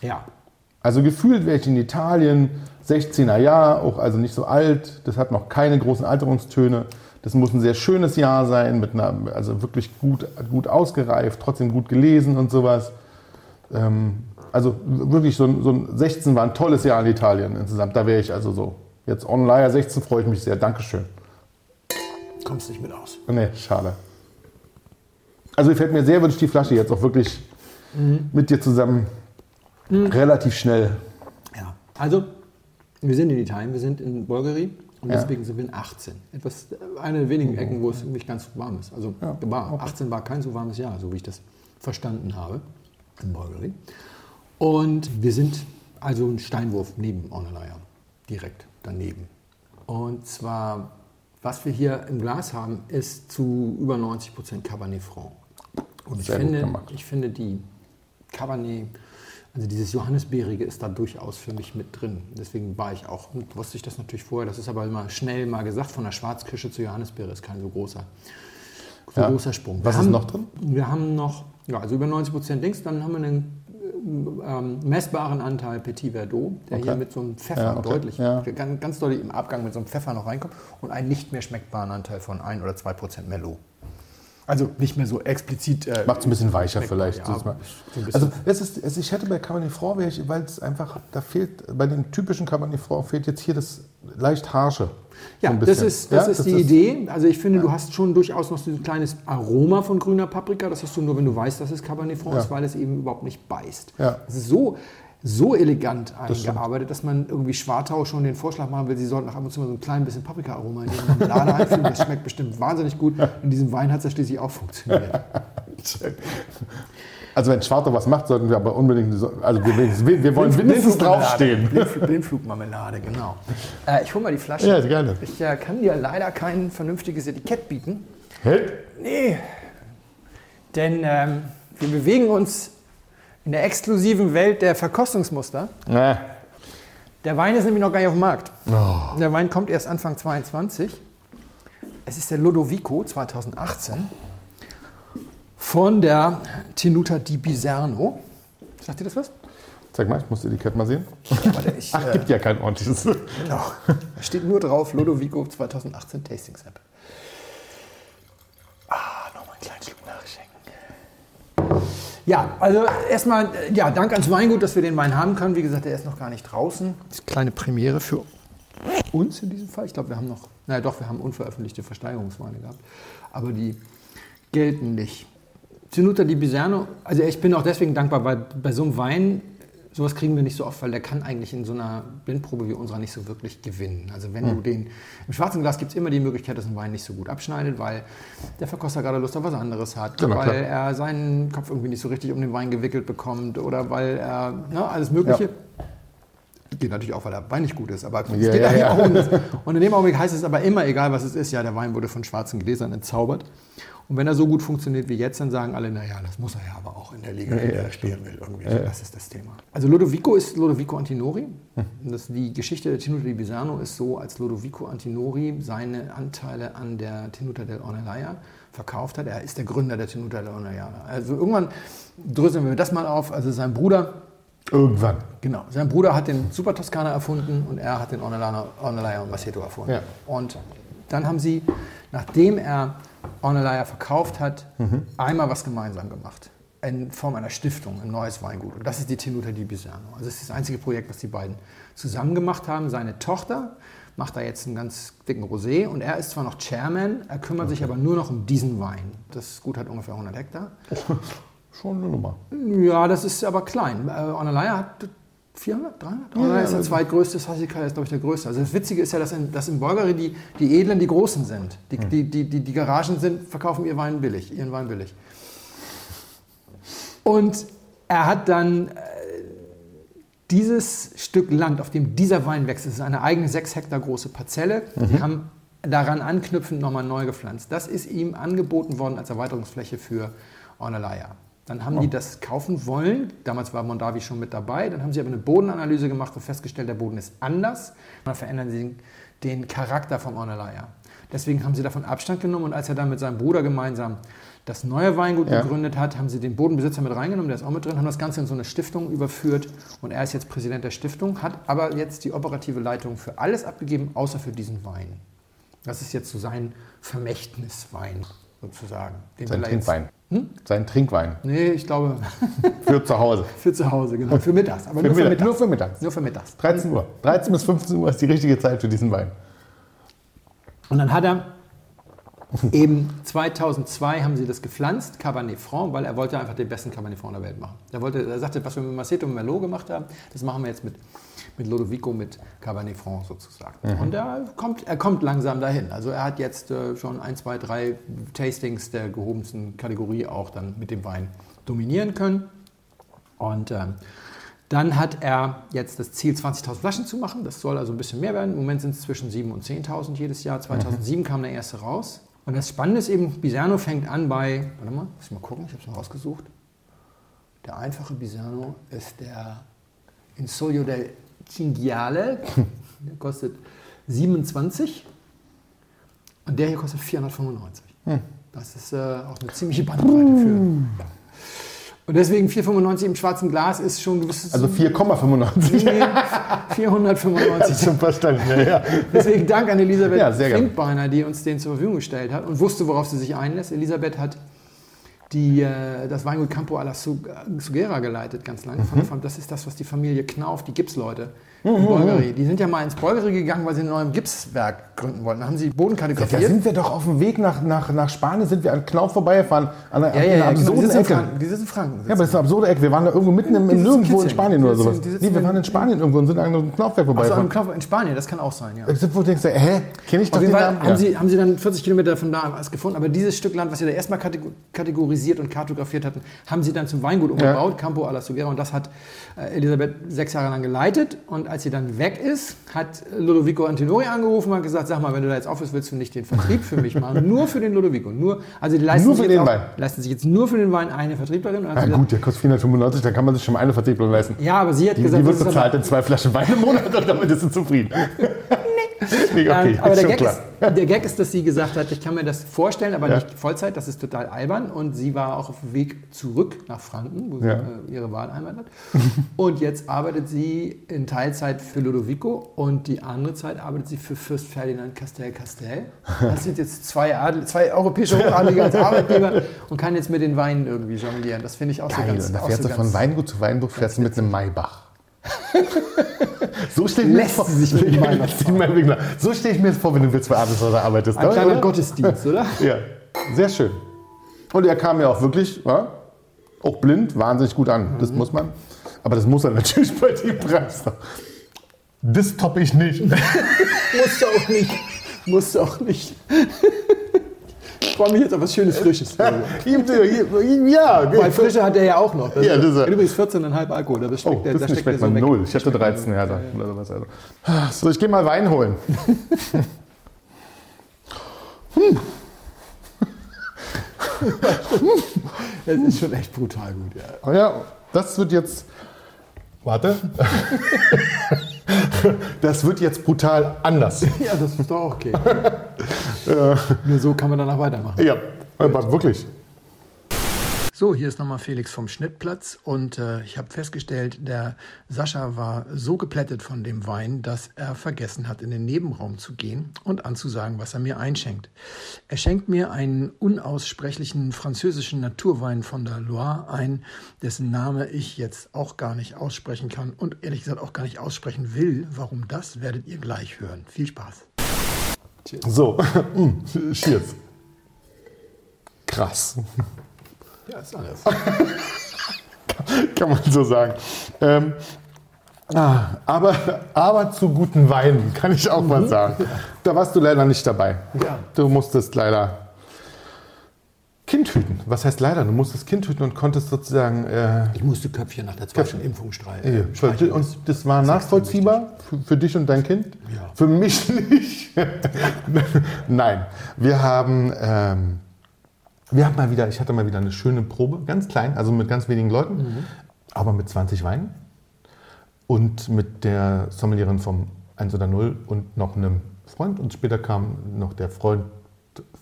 Ja. Also gefühlt wäre ich in Italien, 16er Jahr, auch also nicht so alt. Das hat noch keine großen Alterungstöne. Das muss ein sehr schönes Jahr sein, mit einer, also wirklich gut, gut ausgereift, trotzdem gut gelesen und sowas. Ähm, also wirklich so ein, so ein 16 war ein tolles Jahr in Italien insgesamt. Da wäre ich also so. Jetzt Online 16 freue ich mich sehr. Dankeschön. Kommst nicht mit aus. Nee, schade. Also gefällt mir sehr, würde ich die Flasche jetzt auch wirklich mit dir zusammen relativ schnell Ja. Also, wir sind in Italien, wir sind in Bulgari und Ja. deswegen sind wir in 18. Etwas, eine der wenigen Ecken, wo es nicht ganz warm ist. Also Ja, war, 18 war kein so warmes Jahr, so wie ich das verstanden habe in Bulgari. Und wir sind also einen Steinwurf neben Ornelaya, direkt daneben. Und zwar, was wir hier im Glas haben, ist zu über 90 Prozent Cabernet Franc. Und ich finde, ich finde die Cabernet, also dieses Johannisbeerige ist da durchaus für mich mit drin. Deswegen war ich auch, und wusste ich das natürlich vorher, das ist aber immer schnell mal gesagt, von der Schwarzkirsche zu Johannisbeere ist kein so großer, so Ja. großer Sprung. Was Wir ist haben- noch drin? Wir haben noch, ja, also über 90 Prozent links, dann haben wir einen ähm, messbaren Anteil Petit Verdot, der Okay. hier mit so einem Pfeffer Ja, okay. deutlich, Ja. ganz, ganz deutlich im Abgang mit so einem Pfeffer noch reinkommt und einen nicht mehr schmeckbaren Anteil von 1 oder 2 Prozent Merlot. Also nicht mehr so explizit. Äh, Macht es ein bisschen weicher vielleicht. ja, Das so also, es ist, also ich hätte bei Cabernet Franc, weil es einfach, da fehlt, bei dem typischen Cabernet Franc fehlt jetzt hier das leicht harsche. Ja, so das ist, das Ja, ist die Idee. Also ich finde, du hast schon durchaus noch so ein kleines Aroma von grüner Paprika. Das hast du nur, wenn du weißt, dass es Cabernet Franc Ja. ist, weil es eben überhaupt nicht beißt. Ja. Es ist so, so elegant eingearbeitet, dass man irgendwie Schwartau schon den Vorschlag machen will, sie sollten nach ab und zu mal so ein klein bisschen Paprika-Aroma in ihren Marmelade einfügen. Das schmeckt bestimmt wahnsinnig gut. In diesem Wein hat es ja schließlich auch funktioniert. [laughs] Also wenn Schwarzer was macht, sollten wir aber unbedingt, so- also wir, wir, wollen mindestens draufstehen. Blindflug- Blindflugmarmelade, genau. Äh, ich hole mal die Flasche. Ja, gerne. Ich äh, kann dir leider kein vernünftiges Etikett bieten. Hält? Nee, denn ähm, wir bewegen uns in der exklusiven Welt der Verkostungsmuster. Nee. Der Wein ist nämlich noch gar nicht auf dem Markt. Oh. Der Wein kommt erst Anfang 22. Es ist der Lodovico 2018 von der Tenuta di Biserno. Sagt ihr das was? Zeig mal, ich muss das Etikett mal sehen. Warte, ich, Ach, äh, gibt ja kein ordentliches. Genau. Da steht nur drauf Lodovico 2018 Tasting Sample. Ah, nochmal einen kleinen Schluck nachschenken. Ja, also erstmal, ja, Dank ans Weingut, dass wir den Wein haben können. Wie gesagt, der ist noch gar nicht draußen. Das ist eine kleine Premiere für uns in diesem Fall. Ich glaube, wir haben noch, naja doch, wir haben unveröffentlichte Versteigerungsweine gehabt. Aber die gelten nicht. Tenuta di Biserno, also ich bin auch deswegen dankbar, weil bei so einem Wein, sowas kriegen wir nicht so oft, weil der kann eigentlich in so einer Blindprobe wie unserer nicht so wirklich gewinnen. Also wenn du den, im schwarzen Glas gibt es immer die Möglichkeit, dass ein Wein nicht so gut abschneidet, weil der Verkoster gerade Lust auf was anderes hat, Genau, weil klar. er seinen Kopf irgendwie nicht so richtig um den Wein gewickelt bekommt oder weil er, ne, alles Mögliche. Geht natürlich auch, weil der Wein nicht gut ist, aber es Ja, geht ja, eigentlich ja. auch um das. Und in dem Augenblick heißt es aber immer, egal was es ist, ja, der Wein wurde von schwarzen Gläsern entzaubert. Und wenn er so gut funktioniert wie jetzt, dann sagen alle, naja, das muss er ja aber auch in der Liga, in der er spielen will. Irgendwie. So, Das ist das Thema. Also Lodovico ist Lodovico Antinori. Und Das, die Geschichte der Tenuta di Bisano ist so, als Lodovico Antinori seine Anteile an der Tenuta del Ornellaia verkauft hat. Er ist der Gründer der Tenuta del Ornellaia. Also irgendwann dröseln wir das mal auf. Also sein Bruder Irgendwann. Genau. Sein Bruder hat den Super Toskana erfunden und er hat den Ornella Ornellaia und Maceto erfunden. Ja. Und dann haben sie, nachdem er Ornellaia verkauft hat, einmal was gemeinsam gemacht. In Form einer Stiftung, ein neues Weingut. Und das ist die Tenuta di Bisano. Also das ist das einzige Projekt, was die beiden zusammen gemacht haben. Seine Tochter macht da jetzt einen ganz dicken Rosé und er ist zwar noch Chairman, er kümmert sich aber nur noch um diesen Wein. Das Gut hat ungefähr 100 Hektar. [laughs] Schon eine Nummer. Ja, das ist aber klein. Äh, Ornellaia hat 400, 300? Oder ist der zweitgrößte, Sassikai ist, glaube ich, der größte. Also das Witzige ist ja, dass in, dass in Bulgarien die, die Edlen die Großen sind. Die, die, die, die, die Garagen sind, verkaufen ihr Wein billig, ihren Wein billig. Und er hat dann äh, dieses Stück Land, auf dem dieser Wein wächst, das ist eine eigene sechs Hektar große Parzelle, die haben daran anknüpfend nochmal neu gepflanzt. Das ist ihm angeboten worden als Erweiterungsfläche für Ornellaia. Dann haben die das kaufen wollen. Damals war Mondavi schon mit dabei. Dann haben sie aber eine Bodenanalyse gemacht und festgestellt, der Boden ist anders. Dann verändern sie den Charakter vom Ornellaia. Deswegen haben sie davon Abstand genommen und als er dann mit seinem Bruder gemeinsam das neue Weingut Ja. gegründet hat, haben sie den Bodenbesitzer mit reingenommen, der ist auch mit drin, haben das Ganze in so eine Stiftung überführt und er ist jetzt Präsident der Stiftung, hat aber jetzt die operative Leitung für alles abgegeben, außer für diesen Wein. Das ist jetzt so sein Vermächtniswein sozusagen. Sein Trinkwein. Hm? Sein Trinkwein. Nee, ich glaube [laughs] Für zu Hause. für zu Hause, genau. Für mittags. Aber Für nur, für Mittag- mittags. nur für mittags. Nur für mittags. 13 Uhr. 13 bis 15 Uhr ist die richtige Zeit für diesen Wein. Und dann hat er eben 2002 haben sie das gepflanzt, Cabernet Franc, weil er wollte einfach den besten Cabernet Franc der Welt machen. Er, wollte, er sagte, was wir mit Maceto und Merlot gemacht haben, das machen wir jetzt mit, mit Lodovico, mit Cabernet Franc sozusagen. Und er kommt, er kommt langsam dahin. Also er hat jetzt äh, schon ein, zwei, drei Tastings der gehobensten Kategorie auch dann mit dem Wein dominieren können. Und ähm, dann hat er jetzt das Ziel, 20.000 Flaschen zu machen. Das soll also ein bisschen mehr werden. Im Moment sind es zwischen 7.000 und 10.000 jedes Jahr. 2007 kam der erste raus. Und das Spannende ist eben, Bisano fängt an bei, warte mal, muss ich mal gucken, ich habe es mal rausgesucht. Der einfache Bisano ist der Insolio del Cinghiale. Der kostet 27 und der hier kostet 495. Das ist äh, auch eine ziemliche Bandbreite für. Und deswegen 495 im schwarzen Glas ist schon gewisses. Also 4,95. Nee, 495. Schon verstanden, ja, ja. Deswegen Dank an Elisabeth Ja. Finkbeiner, die uns den zur Verfügung gestellt hat und wusste, worauf sie sich einlässt. Elisabeth hat die, äh, das Weingut Campo alla Su- Sugera geleitet, ganz lange. Mhm. Das ist das, was die Familie Knauf, die Gipsleute, in Bulgari, die sind ja mal ins Bulgari gegangen, weil sie ein neues Gipswerk gründen wollten. Da haben sie Boden Da kartografiert. sind wir doch auf dem Weg nach, nach, nach Spanien, sind wir an Knauf vorbeigefahren. An einer, ja, ja, ja, genau, die absurden sitzen in Ecke. Franken. Die sitzen in Franken. Ja, aber das ist eine absurde Ecke. Wir waren da irgendwo mitten im, im sitzen in Nirgendwo in Kitzingen. Spanien oder sitzen- sowas. die sitzen Nee, wir in- waren in Spanien irgendwo und sind an einem Knaufwerk vorbeigefahren. am Knopf in Spanien, das kann auch sein, ja. Wo du denkst, hä, kenne ich doch Namen? haben, Ja. sie, haben sie dann 40 Kilometer von da was gefunden. Aber dieses Stück Land, was sie da erstmal katego- kategorisiert und kartografiert hatten, haben sie dann zum Weingut umgebaut, Campo alla Sugera. Und das hat äh, Elisabeth sechs Jahre lang geleitet. Und als sie dann weg ist, hat Ludovico Antinori angerufen und hat gesagt, sag mal, wenn du da jetzt aufhörst, willst du nicht den Vertrieb für mich machen? nur für den Ludovico. Nur, also die leisten, Nur sich für jetzt den auch, Wein. leisten sich jetzt nur für den Wein eine Vertrieblerin. Ja sie gesagt, gut, der kostet 495, dann kann man sich schon eine Vertrieblerin leisten. ja, aber sie hat Die, gesagt, die wird bezahlt in zwei Flaschen Wein im Monat und [laughs] damit ist sie zufrieden. [laughs] [laughs] okay, Ähm, aber der Gag, ist, der Gag ist, dass sie gesagt hat, ich kann mir das vorstellen, aber Ja. nicht Vollzeit, das ist total albern. Und sie war auch auf dem Weg zurück nach Franken, wo sie Ja. äh, ihre Wahlheimat hat. [laughs] und jetzt arbeitet sie in Teilzeit für Ludovico und die andere Zeit arbeitet sie für Fürst Ferdinand Castel Castel. Das sind jetzt zwei, Adel, zwei europäische Hochadlige als [laughs] Arbeitgeber und kann jetzt mit den Weinen irgendwie jonglieren. Das finde ich auch so Geil, ganz und da fährst so du von Weingut zu Weingut, fährst du mit einem Maybach. So stelle ich mir Lässt das vor. sich mit fahren. [laughs] So stelle ich mir das vor, wenn du willst, abends oder arbeitest. Ein kleiner Oder? Gottesdienst, oder? [laughs] Ja, sehr schön. Und er kam ja auch wirklich, ja, auch blind, wahnsinnig gut an. Mhm. Das muss man. Aber das muss er natürlich bei dem Preis. Das toppe ich nicht. [laughs] Musst du auch nicht. Musst du auch nicht. Ich freue mich jetzt auf was Schönes, Frisches. [laughs] ja, Weil Frische hat er ja auch noch. Das Ja, das ist er. übrigens 14,5 Alkohol. Das Oh, schmeckt, der- das nicht steckt schmeckt der man so weg. null. Ich hatte 13 Jahre oder sowas. Also. So, ich gehe mal Wein holen. [laughs] Das ist schon echt brutal gut. Ja. Oh ja, das wird jetzt. Warte. [laughs] [laughs] Das wird jetzt brutal anders. [laughs] ja, das ist doch auch okay. [laughs] Nur so kann man danach weitermachen. Ja, aber wirklich. So, hier ist nochmal Felix vom Schnittplatz und äh, ich habe festgestellt, der Sascha war so geplättet von dem Wein, dass er vergessen hat, in den Nebenraum zu gehen und anzusagen, was er mir einschenkt. Er schenkt mir einen unaussprechlichen französischen Naturwein von der Loire ein, dessen Name ich jetzt auch gar nicht aussprechen kann und ehrlich gesagt auch gar nicht aussprechen will. Warum das, werdet ihr gleich hören. Viel Spaß. So, [laughs] mm, cheers. Krass, Ja, ist alles. [laughs] kann man so sagen. Ähm, Ah, aber, aber zu guten Weinen, kann ich auch mal sagen. Da warst du leider nicht dabei. Ja. Du musstest leider Kind hüten. Was heißt leider? Du musstest Kind hüten und konntest sozusagen. Äh, Ich musste Köpfchen nach der zweiten Impfung streichen. äh, für, und das war nachvollziehbar für, für dich und dein Kind? Ja. Für mich [laughs] nicht. [laughs] Nein. Wir haben. Ähm, wir hatten mal wieder, ich hatte mal wieder eine schöne Probe, ganz klein, also mit ganz wenigen Leuten, aber mit 20 Weinen. Und mit der Sommelieren vom 1 oder 0 und noch einem Freund. Und später kam noch der Freund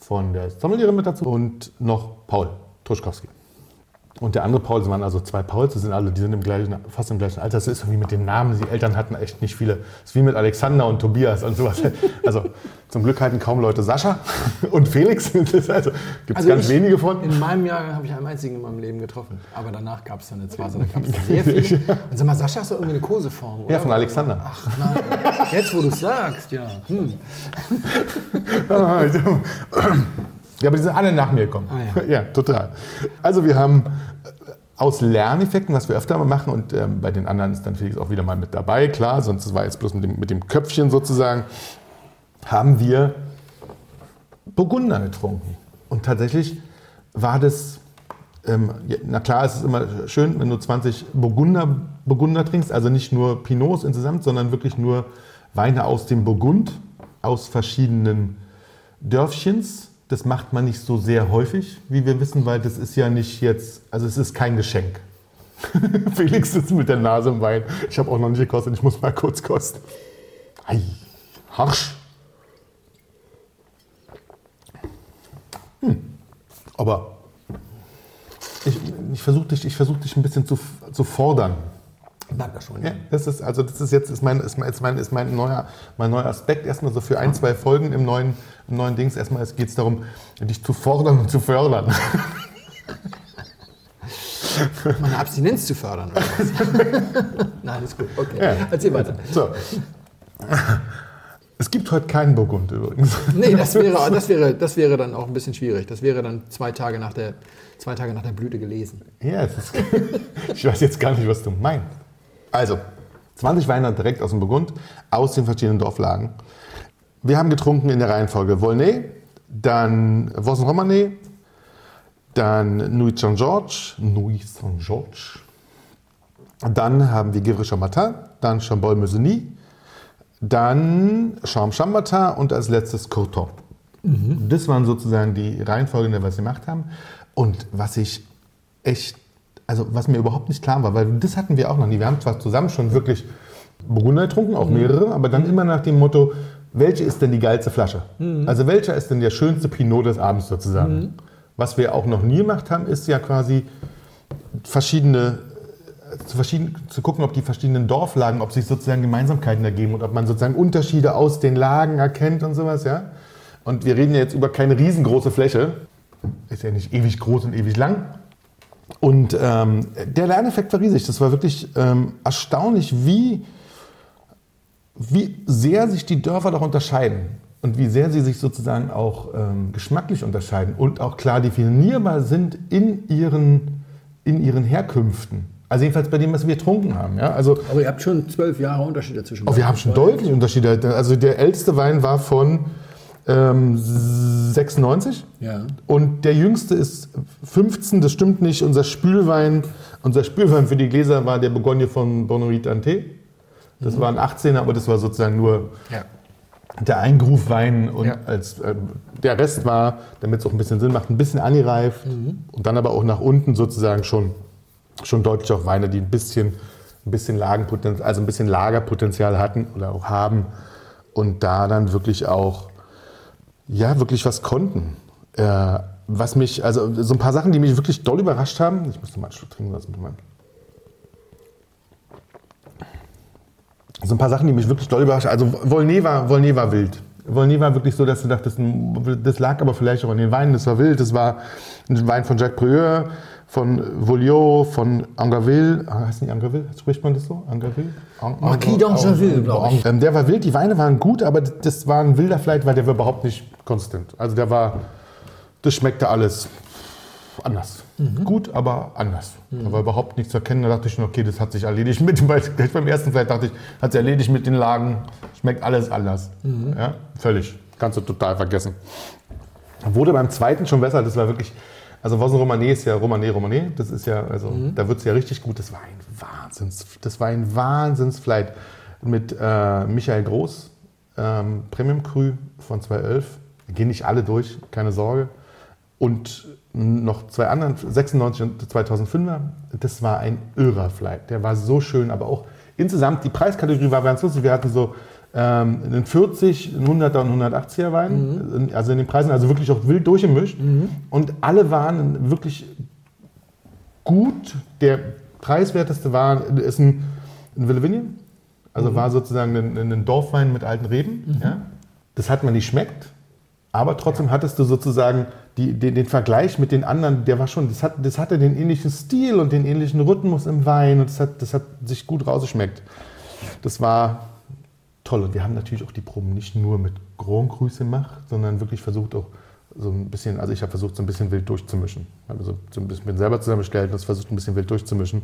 von der Sommelieren mit dazu und noch Paul Truschkowski. Und der andere Paul, es waren also zwei Pauls, das sind alle, die sind im gleichen, fast im gleichen Alter. Das ist irgendwie mit den Namen, die Eltern hatten echt nicht viele. Das ist wie mit Alexander und Tobias und sowas. [laughs] Also zum Glück halten kaum Leute Sascha [laughs] und Felix. [laughs] Das also, gibt es Also ganz ich- wenige von. In meinem Jahr habe ich einen einzigen in meinem Leben getroffen. Aber danach gab es dann eine Zwase, da gab es sehr viel. Und sag mal, Sascha ist doch irgendwie eine Koseform, oder? Ja, von Alexander. Ach nein, jetzt wo du es sagst, ja. Hm. Ja, aber die sind alle nach mir gekommen. Ah, [laughs] ja. total. Also wir haben äh, aus Lerneffekten, was wir öfter mal machen, und ähm, bei den anderen ist dann Felix auch wieder mal mit dabei, klar, sonst war jetzt bloß mit dem, mit dem Köpfchen sozusagen, haben wir Burgunder getrunken. Und tatsächlich war das, ähm, ja, na klar, es ist immer schön, wenn du 20 Burgunder, Burgunder trinkst, also nicht nur Pinots insgesamt, sondern wirklich nur Weine aus dem Burgund, aus verschiedenen Dörfchens. Das macht man nicht so sehr häufig, wie wir wissen, weil das ist ja nicht jetzt, also es ist kein Geschenk. [laughs] Felix sitzt mit der Nase im Wein. Ich habe auch noch nicht gekostet, ich muss mal kurz kosten. Ei, harsch. Hm. Aber ich, ich versuche dich, ich versuch dich ein bisschen zu, zu fordern. Schon. Ja, das ist also das ist jetzt ist mein, ist mein, ist mein, ist mein neuer mein neuer Aspekt erstmal so für ein zwei Folgen im neuen im neuen Dings erstmal geht es darum dich zu fordern und zu fördern. [laughs] Meine Abstinenz zu fördern. [laughs] Nein, ist gut. Okay. Ja. Erzähl weiter. So. Es gibt heute keinen Burgund übrigens. Nee, das wäre, das, wäre, das wäre dann auch ein bisschen schwierig. Das wäre dann zwei Tage nach der, zwei Tage nach der Blüte gelesen. Ja, ist, [laughs] ich weiß jetzt gar nicht, was du meinst. Also, 20 Weine direkt aus dem Burgund, aus den verschiedenen Dorflagen. Wir haben getrunken in der Reihenfolge Volnay, dann Vossen Romanée, dann Nuit Saint-Georges, Nuit Saint-Georges. Dann haben wir Givre Chambertin, dann Chambol Meuseny, dann Chambre Chambertin und als letztes Courton. Das waren sozusagen die Reihenfolge, in der wir es gemacht haben. Und was ich echt, also was mir überhaupt nicht klar war, weil das hatten wir auch noch nie. Wir haben zwar zusammen schon wirklich Burgunder getrunken, auch mehrere, aber dann immer nach dem Motto, welche ist denn die geilste Flasche? Also welcher ist denn der schönste Pinot des Abends sozusagen? Was wir auch noch nie gemacht haben, ist ja quasi verschiedene zu, verschieden, zu gucken, ob die verschiedenen Dorflagen, ob sich sozusagen Gemeinsamkeiten ergeben und ob man sozusagen Unterschiede aus den Lagen erkennt und sowas, ja. Und wir reden ja jetzt über keine riesengroße Fläche, ist ja nicht ewig groß und ewig lang. Und ähm, der Lerneffekt war riesig. Das war wirklich ähm, erstaunlich, wie, wie sehr sich die Dörfer doch unterscheiden und wie sehr sie sich sozusagen auch ähm, geschmacklich unterscheiden und auch klar definierbar sind in ihren, in ihren Herkünften. Also jedenfalls bei dem, was wir getrunken haben. Ja? Also Aber ihr habt schon zwölf Jahre Unterschied dazwischen. Oh, wir haben schon deutlich Unterschiede. Also der älteste Wein war von ähm, 96 Ja. und der jüngste ist 15. Das stimmt nicht. Unser Spülwein, unser Spülwein für die Gläser war der Bourgogne von Bonnerie Dante. Das war ein 18er, aber das war sozusagen nur Ja. der Eingrufwein und Ja. als, äh, der Rest war, damit es auch ein bisschen Sinn macht, ein bisschen angereift und dann aber auch nach unten sozusagen schon, schon deutlich auch Weine, die ein bisschen, ein bisschen Lagenpotenzial, also ein bisschen Lagerpotenzial hatten oder auch haben und da dann wirklich auch, ja, wirklich was konnten. Äh, was mich, also so ein paar Sachen, die mich wirklich doll überrascht haben. Ich musste mal einen Schluck trinken lassen. Moment. So ein paar Sachen, die mich wirklich doll überrascht haben. Also Volnay war, Volnay war wild. Volnay war wirklich so, dass du dachtest, das lag aber vielleicht auch an den Weinen, das war wild. Das war ein Wein von Jacques Prieur, von Voliot, von Angaville. Ah, Heißt nicht Angaville? Spricht man das so? Angaville? Ang- Marquis Ang- d'Angeville, glaub ich. Ähm, Der war wild, die Weine waren gut, aber das war ein wilder vielleicht, weil der war überhaupt nicht konsistent. Also der war, das schmeckte alles anders. gut, aber anders. Da war überhaupt nichts zu erkennen. Da dachte ich schon, okay, das hat sich erledigt mit, weil [laughs] gleich beim ersten vielleicht dachte ich, hat sich erledigt mit den Lagen. Schmeckt alles anders. Ja, völlig. Kannst du total vergessen. Wurde beim zweiten schon besser. Das war wirklich, also Vossen Romané ist ja Romané Romané. Das ist ja, also da wird es ja richtig gut. Das war ein Wahnsinns, das war ein Wahnsinnsflight mit äh, Michael Groß, ähm, Premium Cru von 2011. Gehen nicht alle durch, keine Sorge. Und noch zwei anderen, 96 und 2005er. Das war ein irrer Flight. Der war so schön, aber auch insgesamt, die Preiskategorie war ganz lustig. Wir hatten so ähm, einen 40, einen 100er und 180er Wein. Also in den Preisen, also wirklich auch wild durchgemischt. Und alle waren wirklich gut. Der preiswerteste war, ist ein, ein Villevinien. Also war sozusagen ein, ein Dorfwein mit alten Reben. Ja. Das hat man nicht schmeckt. Aber trotzdem hattest du sozusagen die, den, den Vergleich mit den anderen, der war schon, das, hat, das hatte den ähnlichen Stil und den ähnlichen Rhythmus im Wein und das hat, das hat sich gut rausgeschmeckt. Das war toll. Und wir haben natürlich auch die Proben nicht nur mit Grand Crus gemacht, sondern wirklich versucht auch so ein bisschen, also ich habe versucht, so ein bisschen wild durchzumischen. Also so ein bisschen bin selber zusammengestellt und das versucht, ein bisschen wild durchzumischen.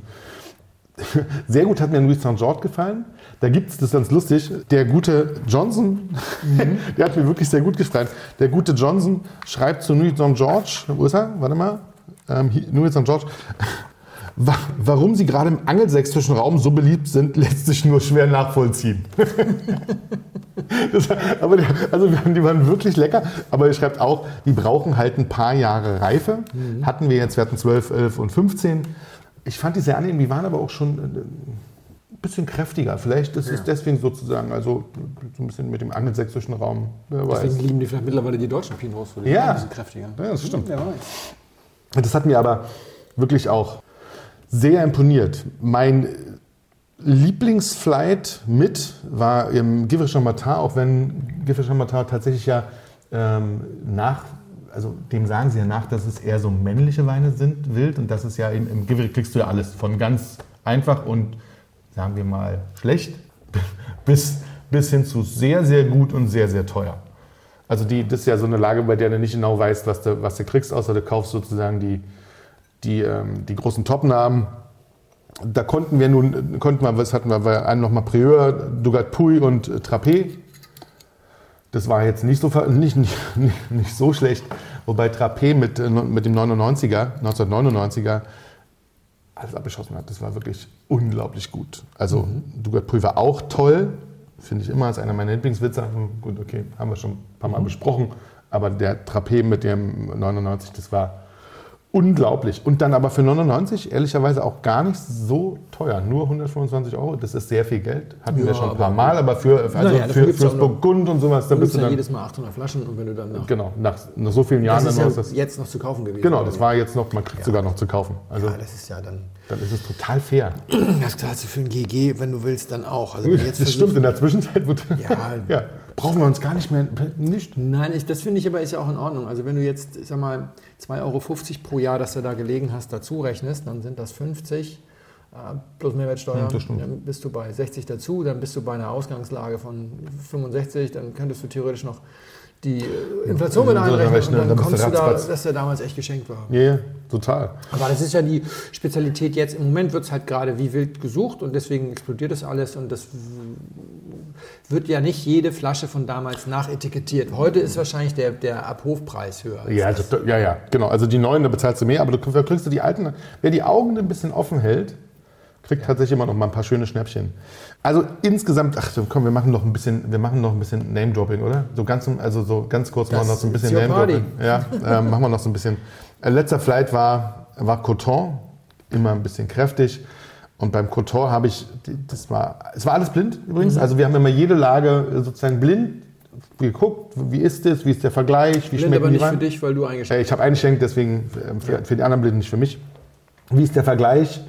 [laughs] Sehr gut hat mir Louis St. George gefallen. Da gibt es, das ist ganz lustig, der gute Johnson, [laughs] der hat mir wirklich sehr gut gefallen. Der gute Johnson schreibt zu Louis St. George, wo ist er? Warte mal. Ähm, Louis St. George. Wa- Warum sie gerade im angelsächsischen Raum so beliebt sind, [laughs] lässt sich nur schwer nachvollziehen. [laughs] Das, aber die, also die waren wirklich lecker. Aber er schreibt auch, die brauchen halt ein paar Jahre Reife. Hatten wir jetzt, wir hatten 12, 11 und 15. Ich fand die sehr angenehm, die waren aber auch schon äh, ein bisschen kräftiger. Vielleicht ist es deswegen sozusagen, also so ein bisschen mit dem angelsächsischen Raum. Wer weiß. Deswegen lieben die vielleicht mittlerweile die deutschen Pinots, weil die Ja. ein bisschen kräftiger. Ja, das stimmt. Weiß. Das hat mir aber wirklich auch sehr imponiert. Mein Lieblingsflight mit war im Givre Chambertin, auch wenn Givre Chambertin tatsächlich ja ähm, nach, also dem sagen sie ja nach, dass es eher so männliche Weine sind, wild. Und das ist ja im, im Givre kriegst du ja alles von ganz einfach und sagen wir mal schlecht [laughs] bis, bis hin zu sehr, sehr gut und sehr, sehr teuer. Also die, das ist ja so eine Lage, bei der du nicht genau weißt, was du, was du kriegst, außer du kaufst sozusagen die, die, ähm, die großen Top-Namen. Da konnten wir nun, konnten wir, was hatten wir, wir einen nochmal Prieur, Dugat Puy und äh, Trappé. Das war jetzt nicht so, nicht, nicht, [laughs] nicht, so schlecht. Wobei Trappé mit, äh, mit dem 99er, 1999er, alles abgeschossen hat. Das war wirklich unglaublich gut. Also Dugat Puy war auch toll, finde ich immer, ist einer meiner Lieblingswitze. Gut, okay, haben wir schon ein paar Mal besprochen. Aber der Trappé mit dem 99, das war unglaublich. Und dann aber für 99 ehrlicherweise auch gar nicht so teuer. Nur 125 Euro, das ist sehr viel Geld. Hatten Ja, wir schon ein paar Mal, aber für, also Naja, für, fürs Burgund und sowas, da bist du ja dann. jedes Mal 800 Flaschen und wenn du dann nach. Genau, nach, nach so vielen Jahren Das ist dann ja das. jetzt noch zu kaufen gewesen. Genau, das war jetzt noch, man kriegt sogar noch zu kaufen. Also Ja, das ist ja dann. dann ist es total fair. Das hast du für ein GG, wenn du willst, dann auch. Also [laughs] jetzt Das stimmt, in der Zwischenzeit wird. Ja. [laughs] ja. Brauchen wir uns gar nicht mehr. Nicht. Nein, ich, das finde ich aber ist ja auch in Ordnung. Also wenn du jetzt, ich sag mal, 2,50 Euro pro Jahr, dass du da gelegen hast, dazu rechnest, dann sind das 50 äh, plus Mehrwertsteuer. Ja, dann bist du bei 60 dazu, dann bist du bei einer Ausgangslage von 65, dann könntest du theoretisch noch die äh, Inflation mit Ja, einrechnen und dann, kommst du da, dass der damals echt geschenkt war. Ja, ja, total. Aber das ist ja die Spezialität jetzt. Im Moment wird es halt gerade wie wild gesucht und deswegen explodiert das alles und das wird ja nicht jede Flasche von damals nachetikettiert. Heute ist wahrscheinlich der, der Abhofpreis höher. Ja, das, ja, ja, genau. Also die neuen, da bezahlst du mehr, aber du kriegst du die alten. Wer die Augen ein bisschen offen hält, kriegt tatsächlich immer noch mal ein paar schöne Schnäppchen. Also insgesamt, ach komm, wir machen noch ein bisschen, wir machen noch ein bisschen Name-Dropping, oder? So ganz, also so ganz kurz Das machen wir noch so ein bisschen your Name-Dropping. Ja, [laughs] ähm, machen wir noch so ein bisschen. Äh, letzter Flight war, war Coton, immer ein bisschen kräftig. Und beim Coton habe ich, das war, es war alles blind übrigens. Also wir haben immer jede Lage sozusagen blind geguckt, wie ist es, wie ist der Vergleich, wie Blind schmecken aber nicht für dich, weil du Äh, eingeschränkt Ich habe eingeschenkt, deswegen äh, für, für die anderen Blinden nicht für mich. Wie ist der Vergleich?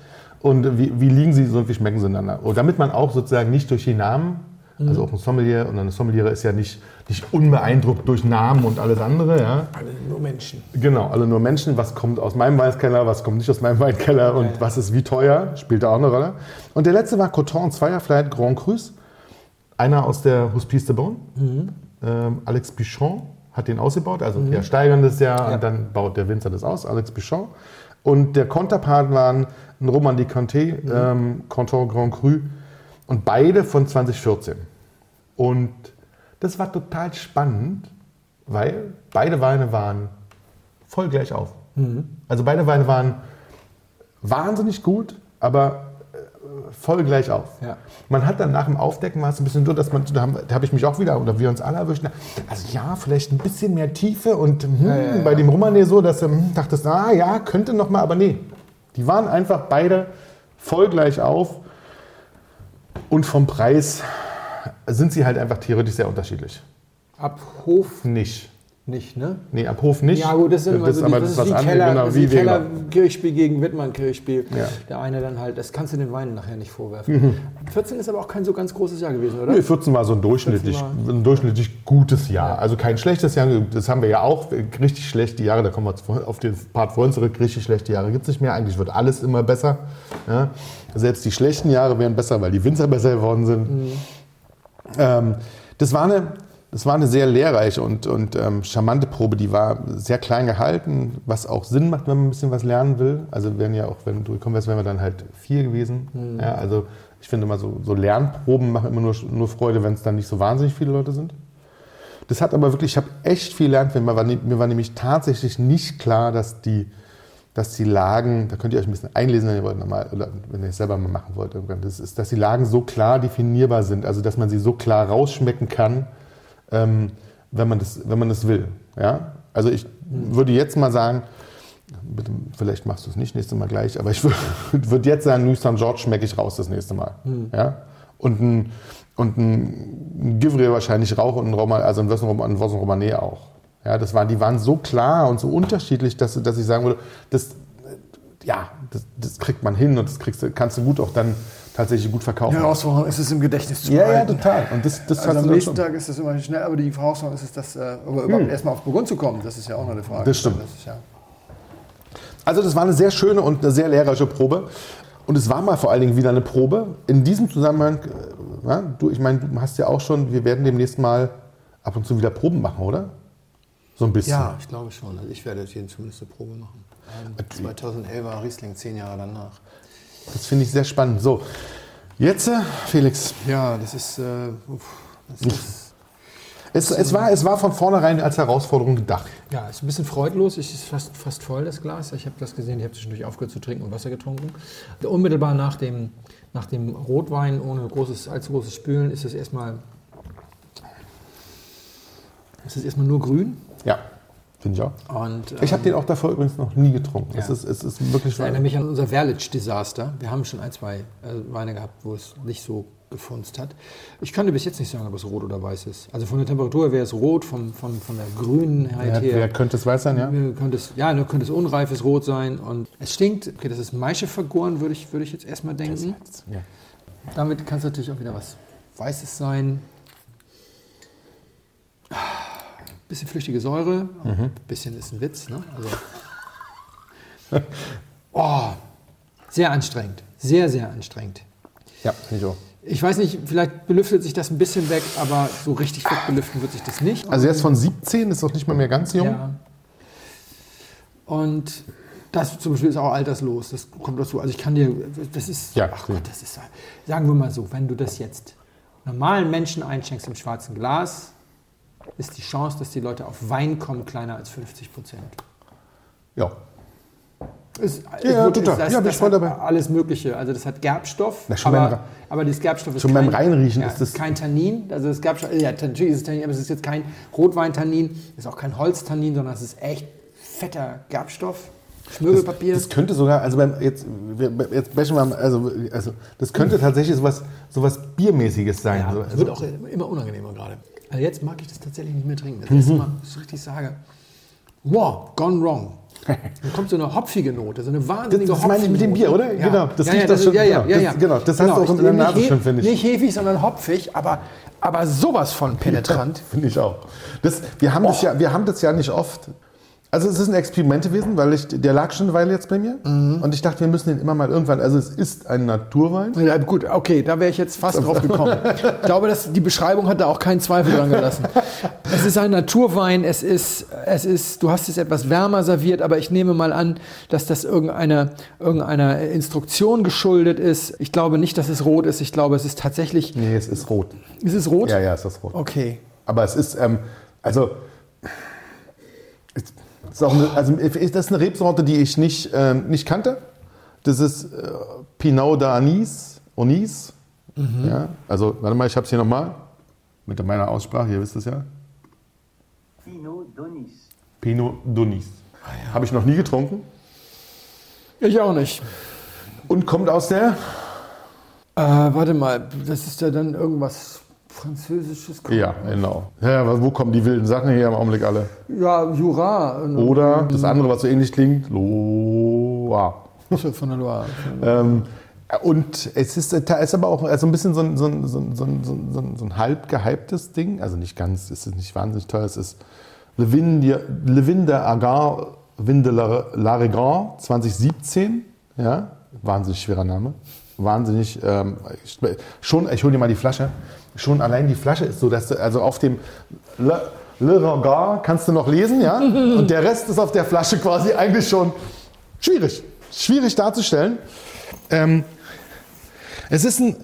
Und wie, wie liegen sie so und wie schmecken sie einander? Und damit man auch sozusagen nicht durch die Namen, also auch ein Sommelier und eine Sommeliere ist ja nicht, nicht unbeeindruckt durch Namen und alles andere. Ja? Alle nur Menschen. Genau, alle nur Menschen. Was kommt aus meinem Weinkeller, was kommt nicht aus meinem Weinkeller und was ist wie teuer, spielt da auch eine Rolle. Und der letzte war Coton Zweierflight Grand Cru's. Einer aus der Hospice de Beaune, ähm, Alex Bichon, hat den ausgebaut. Also wir steigern das ja, Ja. und dann baut der Winzer das aus, Alex Bichon. Und der Konterpart waren ein Roman de Conté, ähm, Canton Grand Cru. Und beide von 2014. Und das war total spannend, weil beide Weine waren voll gleich auf. Also beide Weine waren wahnsinnig gut, aber äh, voll gleich auf. Ja. Man hat dann nach dem Aufdecken war es ein bisschen so, dass man, da habe hab ich mich auch wieder, oder wir uns alle erwischt, also ja, vielleicht ein bisschen mehr Tiefe und hm, ja, ja. bei dem Romané so, dass du hm, dachtest, ah ja, könnte noch mal, aber nee. Die waren einfach beide voll gleich auf und vom Preis sind sie halt einfach theoretisch sehr unterschiedlich. Ab Hof Nicht. nicht, ne? Nee, ab Hof nicht. Ja gut, das sind immer so die, aber das ist was wie anderes, Keller, genau, das wie Keller. Kirchspiel gegen Wittmann Kirchspiel. Ja. Der eine dann halt, das kannst du den Weinen nachher nicht vorwerfen. 14 ist aber auch kein so ganz großes Jahr gewesen, oder? Nee, 14 war so ein durchschnittlich, 14 ein durchschnittlich gutes Jahr. Also kein schlechtes Jahr. Das haben wir ja auch. Richtig schlechte Jahre, da kommen wir auf den Part vorhin zurück. Richtig schlechte Jahre gibt es nicht mehr. Eigentlich wird alles immer besser. Ja. Selbst die schlechten Jahre werden besser, weil die Winzer besser geworden sind. Ähm, das, war eine, das war eine sehr lehrreiche und, und ähm, charmante Probe. Die war sehr klein gehalten, was auch Sinn macht, wenn man ein bisschen was lernen will. Also wären ja auch, wenn du gekommen wärst, wären wir dann halt vier gewesen. Ja, also ich finde immer so, so Lernproben machen immer nur, nur Freude, wenn es dann nicht so wahnsinnig viele Leute sind. Das hat aber wirklich, ich habe echt viel gelernt. Mir war, mir war nämlich tatsächlich nicht klar, dass die, dass die Lagen, da könnt ihr euch ein bisschen einlesen, wenn ihr wollt, nochmal, oder wenn ihr es selber mal machen wollt, irgendwann, das ist, dass die Lagen so klar definierbar sind, also dass man sie so klar rausschmecken kann, ähm, wenn, man das, wenn man das will. Ja? Also ich würde jetzt mal sagen, bitte, vielleicht machst du es nicht nächstes Mal gleich, aber ich [laughs] würde würd jetzt sagen, Nuit St. George schmecke ich raus das nächste Mal. Ja? Und ein, und ein Givre wahrscheinlich Rauch und ein Roman, also ein Romanée auch. Ja, das waren, die waren so klar und so unterschiedlich, dass, dass ich sagen würde, das, äh, ja, das, das kriegt man hin und das kriegst, du- kannst du gut auch dann tatsächlich gut verkaufen. Herausforderung ist es im Gedächtnis zu ja, ja, behalten. total. Und das, das Also am nächsten. Tag ist es immer schnell, aber die Herausforderung ist es, dass, äh, aber überhaupt erstmal auf Burgund zu kommen, das ist ja auch noch eine Frage. Das stimmt. Das ist ja, Also das war eine sehr schöne und eine sehr lehrreiche Probe. Und es war mal vor allen Dingen wieder eine Probe. In diesem Zusammenhang, äh, ja, du, ich meine, du hast ja auch schon, wir werden demnächst mal ab und zu wieder Proben machen, oder? So ein bisschen. Ja, ich glaube schon. Also ich werde jetzt hier zumindest eine Probe machen. Ähm, 2011er Riesling, zehn Jahre danach. Das finde ich sehr spannend. So, jetzt, äh, Felix, Ja, das ist, äh, uff, das ist es, es, war, es war von vornherein als Herausforderung gedacht. ja, ist ein bisschen freudlos. Es ist fast, fast voll, das Glas. Ich habe das gesehen, ich habe zwischendurch aufgehört zu trinken und Wasser getrunken. Unmittelbar nach dem, nach dem Rotwein, ohne großes, allzu großes Spülen, ist es erstmal, ist es erstmal nur grün. Ja, finde ich auch. Und, Ich habe ähm, den auch davor übrigens noch nie getrunken. Es, Ja. ist, es ist wirklich Das erinnert mich an unser Verlic-Desaster. Wir haben schon ein, zwei äh, Weine gehabt, wo es nicht so gefunzt hat. Ich dir bis jetzt nicht sagen, ob es rot oder weiß ist. Also von der Temperatur wäre es rot, vom, vom, von der Grünheit Wer, her. wer könnte es weiß sein, ja? Könnte es, ja, nur könnte es unreifes Rot sein. Und es stinkt. Okay, das ist Maische vergoren, würde ich, würde ich jetzt erstmal denken. ja. Damit kann es natürlich auch wieder was Weißes sein. Bisschen flüchtige Säure. Mhm. Bisschen ist ein Witz. Ne? Also, [laughs] oh, sehr anstrengend. Sehr, sehr anstrengend. Ja, finde ich auch. Ich weiß nicht, vielleicht belüftet sich das ein bisschen weg, aber so richtig weg belüften wird sich das nicht. Also er ist von 17, ist auch nicht mal mehr ganz jung. Ja. Und das zum Beispiel ist auch alterslos. Das kommt dazu. Also ich kann dir, das ist, Ja, ach. Gott, das ist, sagen wir mal so, wenn du das jetzt normalen Menschen einschenkst im schwarzen Glas, ist die Chance, dass die Leute auf Wein kommen, kleiner als 50 Prozent. Ja. Ist, Ja, ist, total. Das, Ja, bin das ich voll dabei. alles Mögliche. Also das hat Gerbstoff, Na, beim aber, aber das Gerbstoff ist schon beim Reinriechen ist das- kein Tannin. Also das Gerbstoff, ja, natürlich ist es Tannin, aber es ist jetzt kein Rotweintannin, ist auch kein Holztannin, sondern es ist echt fetter Gerbstoff. Schmirgelpapier. Das könnte sogar, also beim, jetzt, jetzt bashen wir, mal, also, also das könnte tatsächlich sowas, sowas Biermäßiges sein. ja, so, es also, wird auch immer unangenehmer gerade. Also jetzt mag ich das tatsächlich nicht mehr trinken. Das erste Mhm. Mal, dass ich richtig sage, wow, gone wrong. [laughs] Dann kommt so eine hopfige Note, so eine wahnsinnige Das- das meine ich mit dem Bier, oder? Ja. Genau, das ja, riecht ja, das schon- Ja, ja, genau, ja, das- genau, das hast du auch in deiner nicht Nase schon, finde ich. Nicht hefig, sondern hopfig, aber, aber sowas von [laughs] penetrant. Finde ich auch. Das, wir, haben das ja, wir haben das ja nicht oft, Also es ist ein Experiment gewesen, weil ich, der lag schon eine Weile jetzt bei mir. Mhm. Und ich dachte, wir müssen den immer mal irgendwann, also es ist ein Naturwein. Ja, gut, okay, da wäre ich jetzt fast drauf gekommen. [laughs] Ich glaube, dass die Beschreibung hat da auch keinen Zweifel dran gelassen. Es ist ein Naturwein, es ist, es ist, du hast es etwas wärmer serviert, aber ich nehme mal an, dass das irgendeiner, irgendeiner Instruktion geschuldet ist. Ich glaube nicht, dass es rot ist. Ich glaube, es ist tatsächlich. Nee, es ist rot. Ist es rot? Ja, ja, es ist rot. Okay. Aber es ist, ähm, also, ist auch eine, also ist das eine Rebsorte, die ich nicht, ähm, nicht kannte. Das ist äh, Pinot d'Anis, Onis. Ja, also, warte mal, ich habe es hier nochmal. Mit meiner Aussprache, ihr wisst es ja. Pinot Donis. Pinot d'Onis. Habe ich noch nie getrunken. Ich auch nicht. Und kommt aus der Äh, warte mal, das ist ja dann irgendwas Französisches. Ja, genau. Ja, wo kommen die wilden Sachen hier im Augenblick alle? Ja, Jura. Oder das andere, was so ähnlich klingt, Loire. Von der Loire. Ähm, und es ist, da ist aber auch also ein bisschen so ein, so, ein, so, ein, so, ein, so, ein, so halb gehyptes Ding. Also nicht ganz, es ist nicht wahnsinnig teuer. Es ist Levin de, Agar Vin de la- Larigran 2017. Ja, wahnsinnig schwerer Name. Wahnsinnig, ähm, schon, ich hole dir mal die Flasche. Schon allein die Flasche ist so, dass du, also auf dem Le, Le Regard kannst du noch lesen, ja? [laughs] Und der Rest ist auf der Flasche quasi eigentlich schon schwierig. Schwierig darzustellen. Ähm, es ist ein,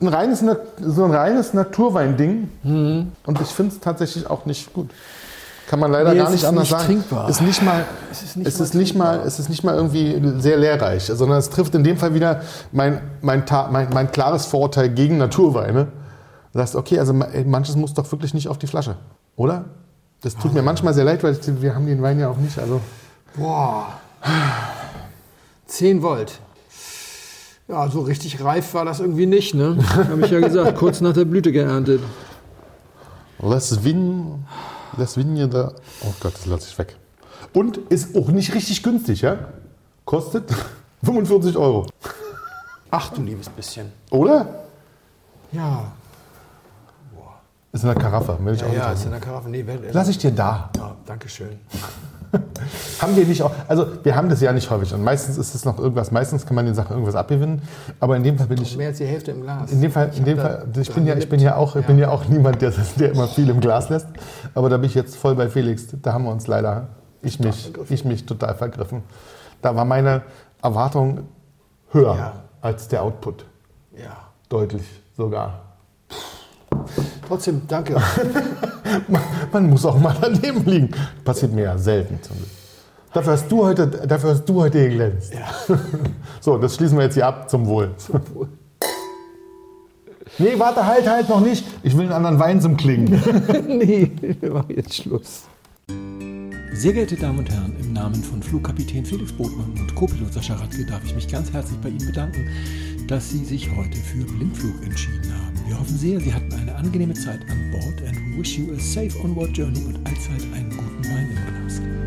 ein reines, so ein reines Naturwein-Ding. Und ich finde es tatsächlich auch nicht gut. Kann man leider Nee, gar nicht anders nicht sagen. trinkbar. Ist nicht mal, Es ist nicht es mal ist nicht mal, es ist nicht mal irgendwie sehr lehrreich, sondern es trifft in dem Fall wieder mein, mein, mein, mein klares Vorurteil gegen Naturweine. Du sagst, okay, also manches muss doch wirklich nicht auf die Flasche, oder? Das tut mir manchmal sehr leid, weil wir haben den Wein ja auch nicht. Also Boah. 10 Volt. Ja, so richtig reif war das irgendwie nicht, ne? [laughs] Habe ich ja gesagt, kurz nach der Blüte geerntet. Les Vin, Les Vigne da. Oh Gott, das lasse ich weg. Und ist auch nicht richtig günstig, ja? Kostet [laughs] 45 Euro. Ach du liebes bisschen. Oder? Ja. Ist in der Karaffe. Will ich auch Ja, nicht ja, ist in der Karaffe. Nee, wer- Lass ich dir da. Ja, danke schön. [laughs] Haben wir nicht auch. Also, wir haben das ja nicht häufig. Und meistens ist es noch irgendwas. Meistens kann man den Sachen irgendwas abgewinnen. Aber in dem Fall bin ich. Mehr als die Hälfte im Glas. In dem Fall, in dem Fall da ich, bin ja, ich bin ja auch, ich gelippt. bin ja auch niemand, der, der immer viel im Glas lässt. Aber da bin ich jetzt voll bei Felix. Da haben wir uns leider, ich mich, ich mich total vergriffen. Da war meine Erwartung höher Ja. als der Output. Ja. Deutlich sogar. Trotzdem, danke. [laughs] Man, man muss auch mal daneben liegen. Passiert mir ja selten zum Glück. Dafür hast du heute, dafür hast du heute geglänzt. [laughs] So, das schließen wir jetzt hier ab. Zum Wohl. [laughs] Nee, warte, halt, halt noch nicht. Ich will einen anderen Wein zum Klingen. nee, wir machen jetzt Schluss. Sehr geehrte Damen und Herren, im Namen von Flugkapitän Felix Botmann und Co-Pilot Sascha Radke darf ich mich ganz herzlich bei Ihnen bedanken, dass Sie sich heute für Blindflug entschieden haben. Wir hoffen sehr, Sie hatten eine angenehme Zeit an Bord and wish you a safe onward journey und allzeit einen guten Wein im Gepäck.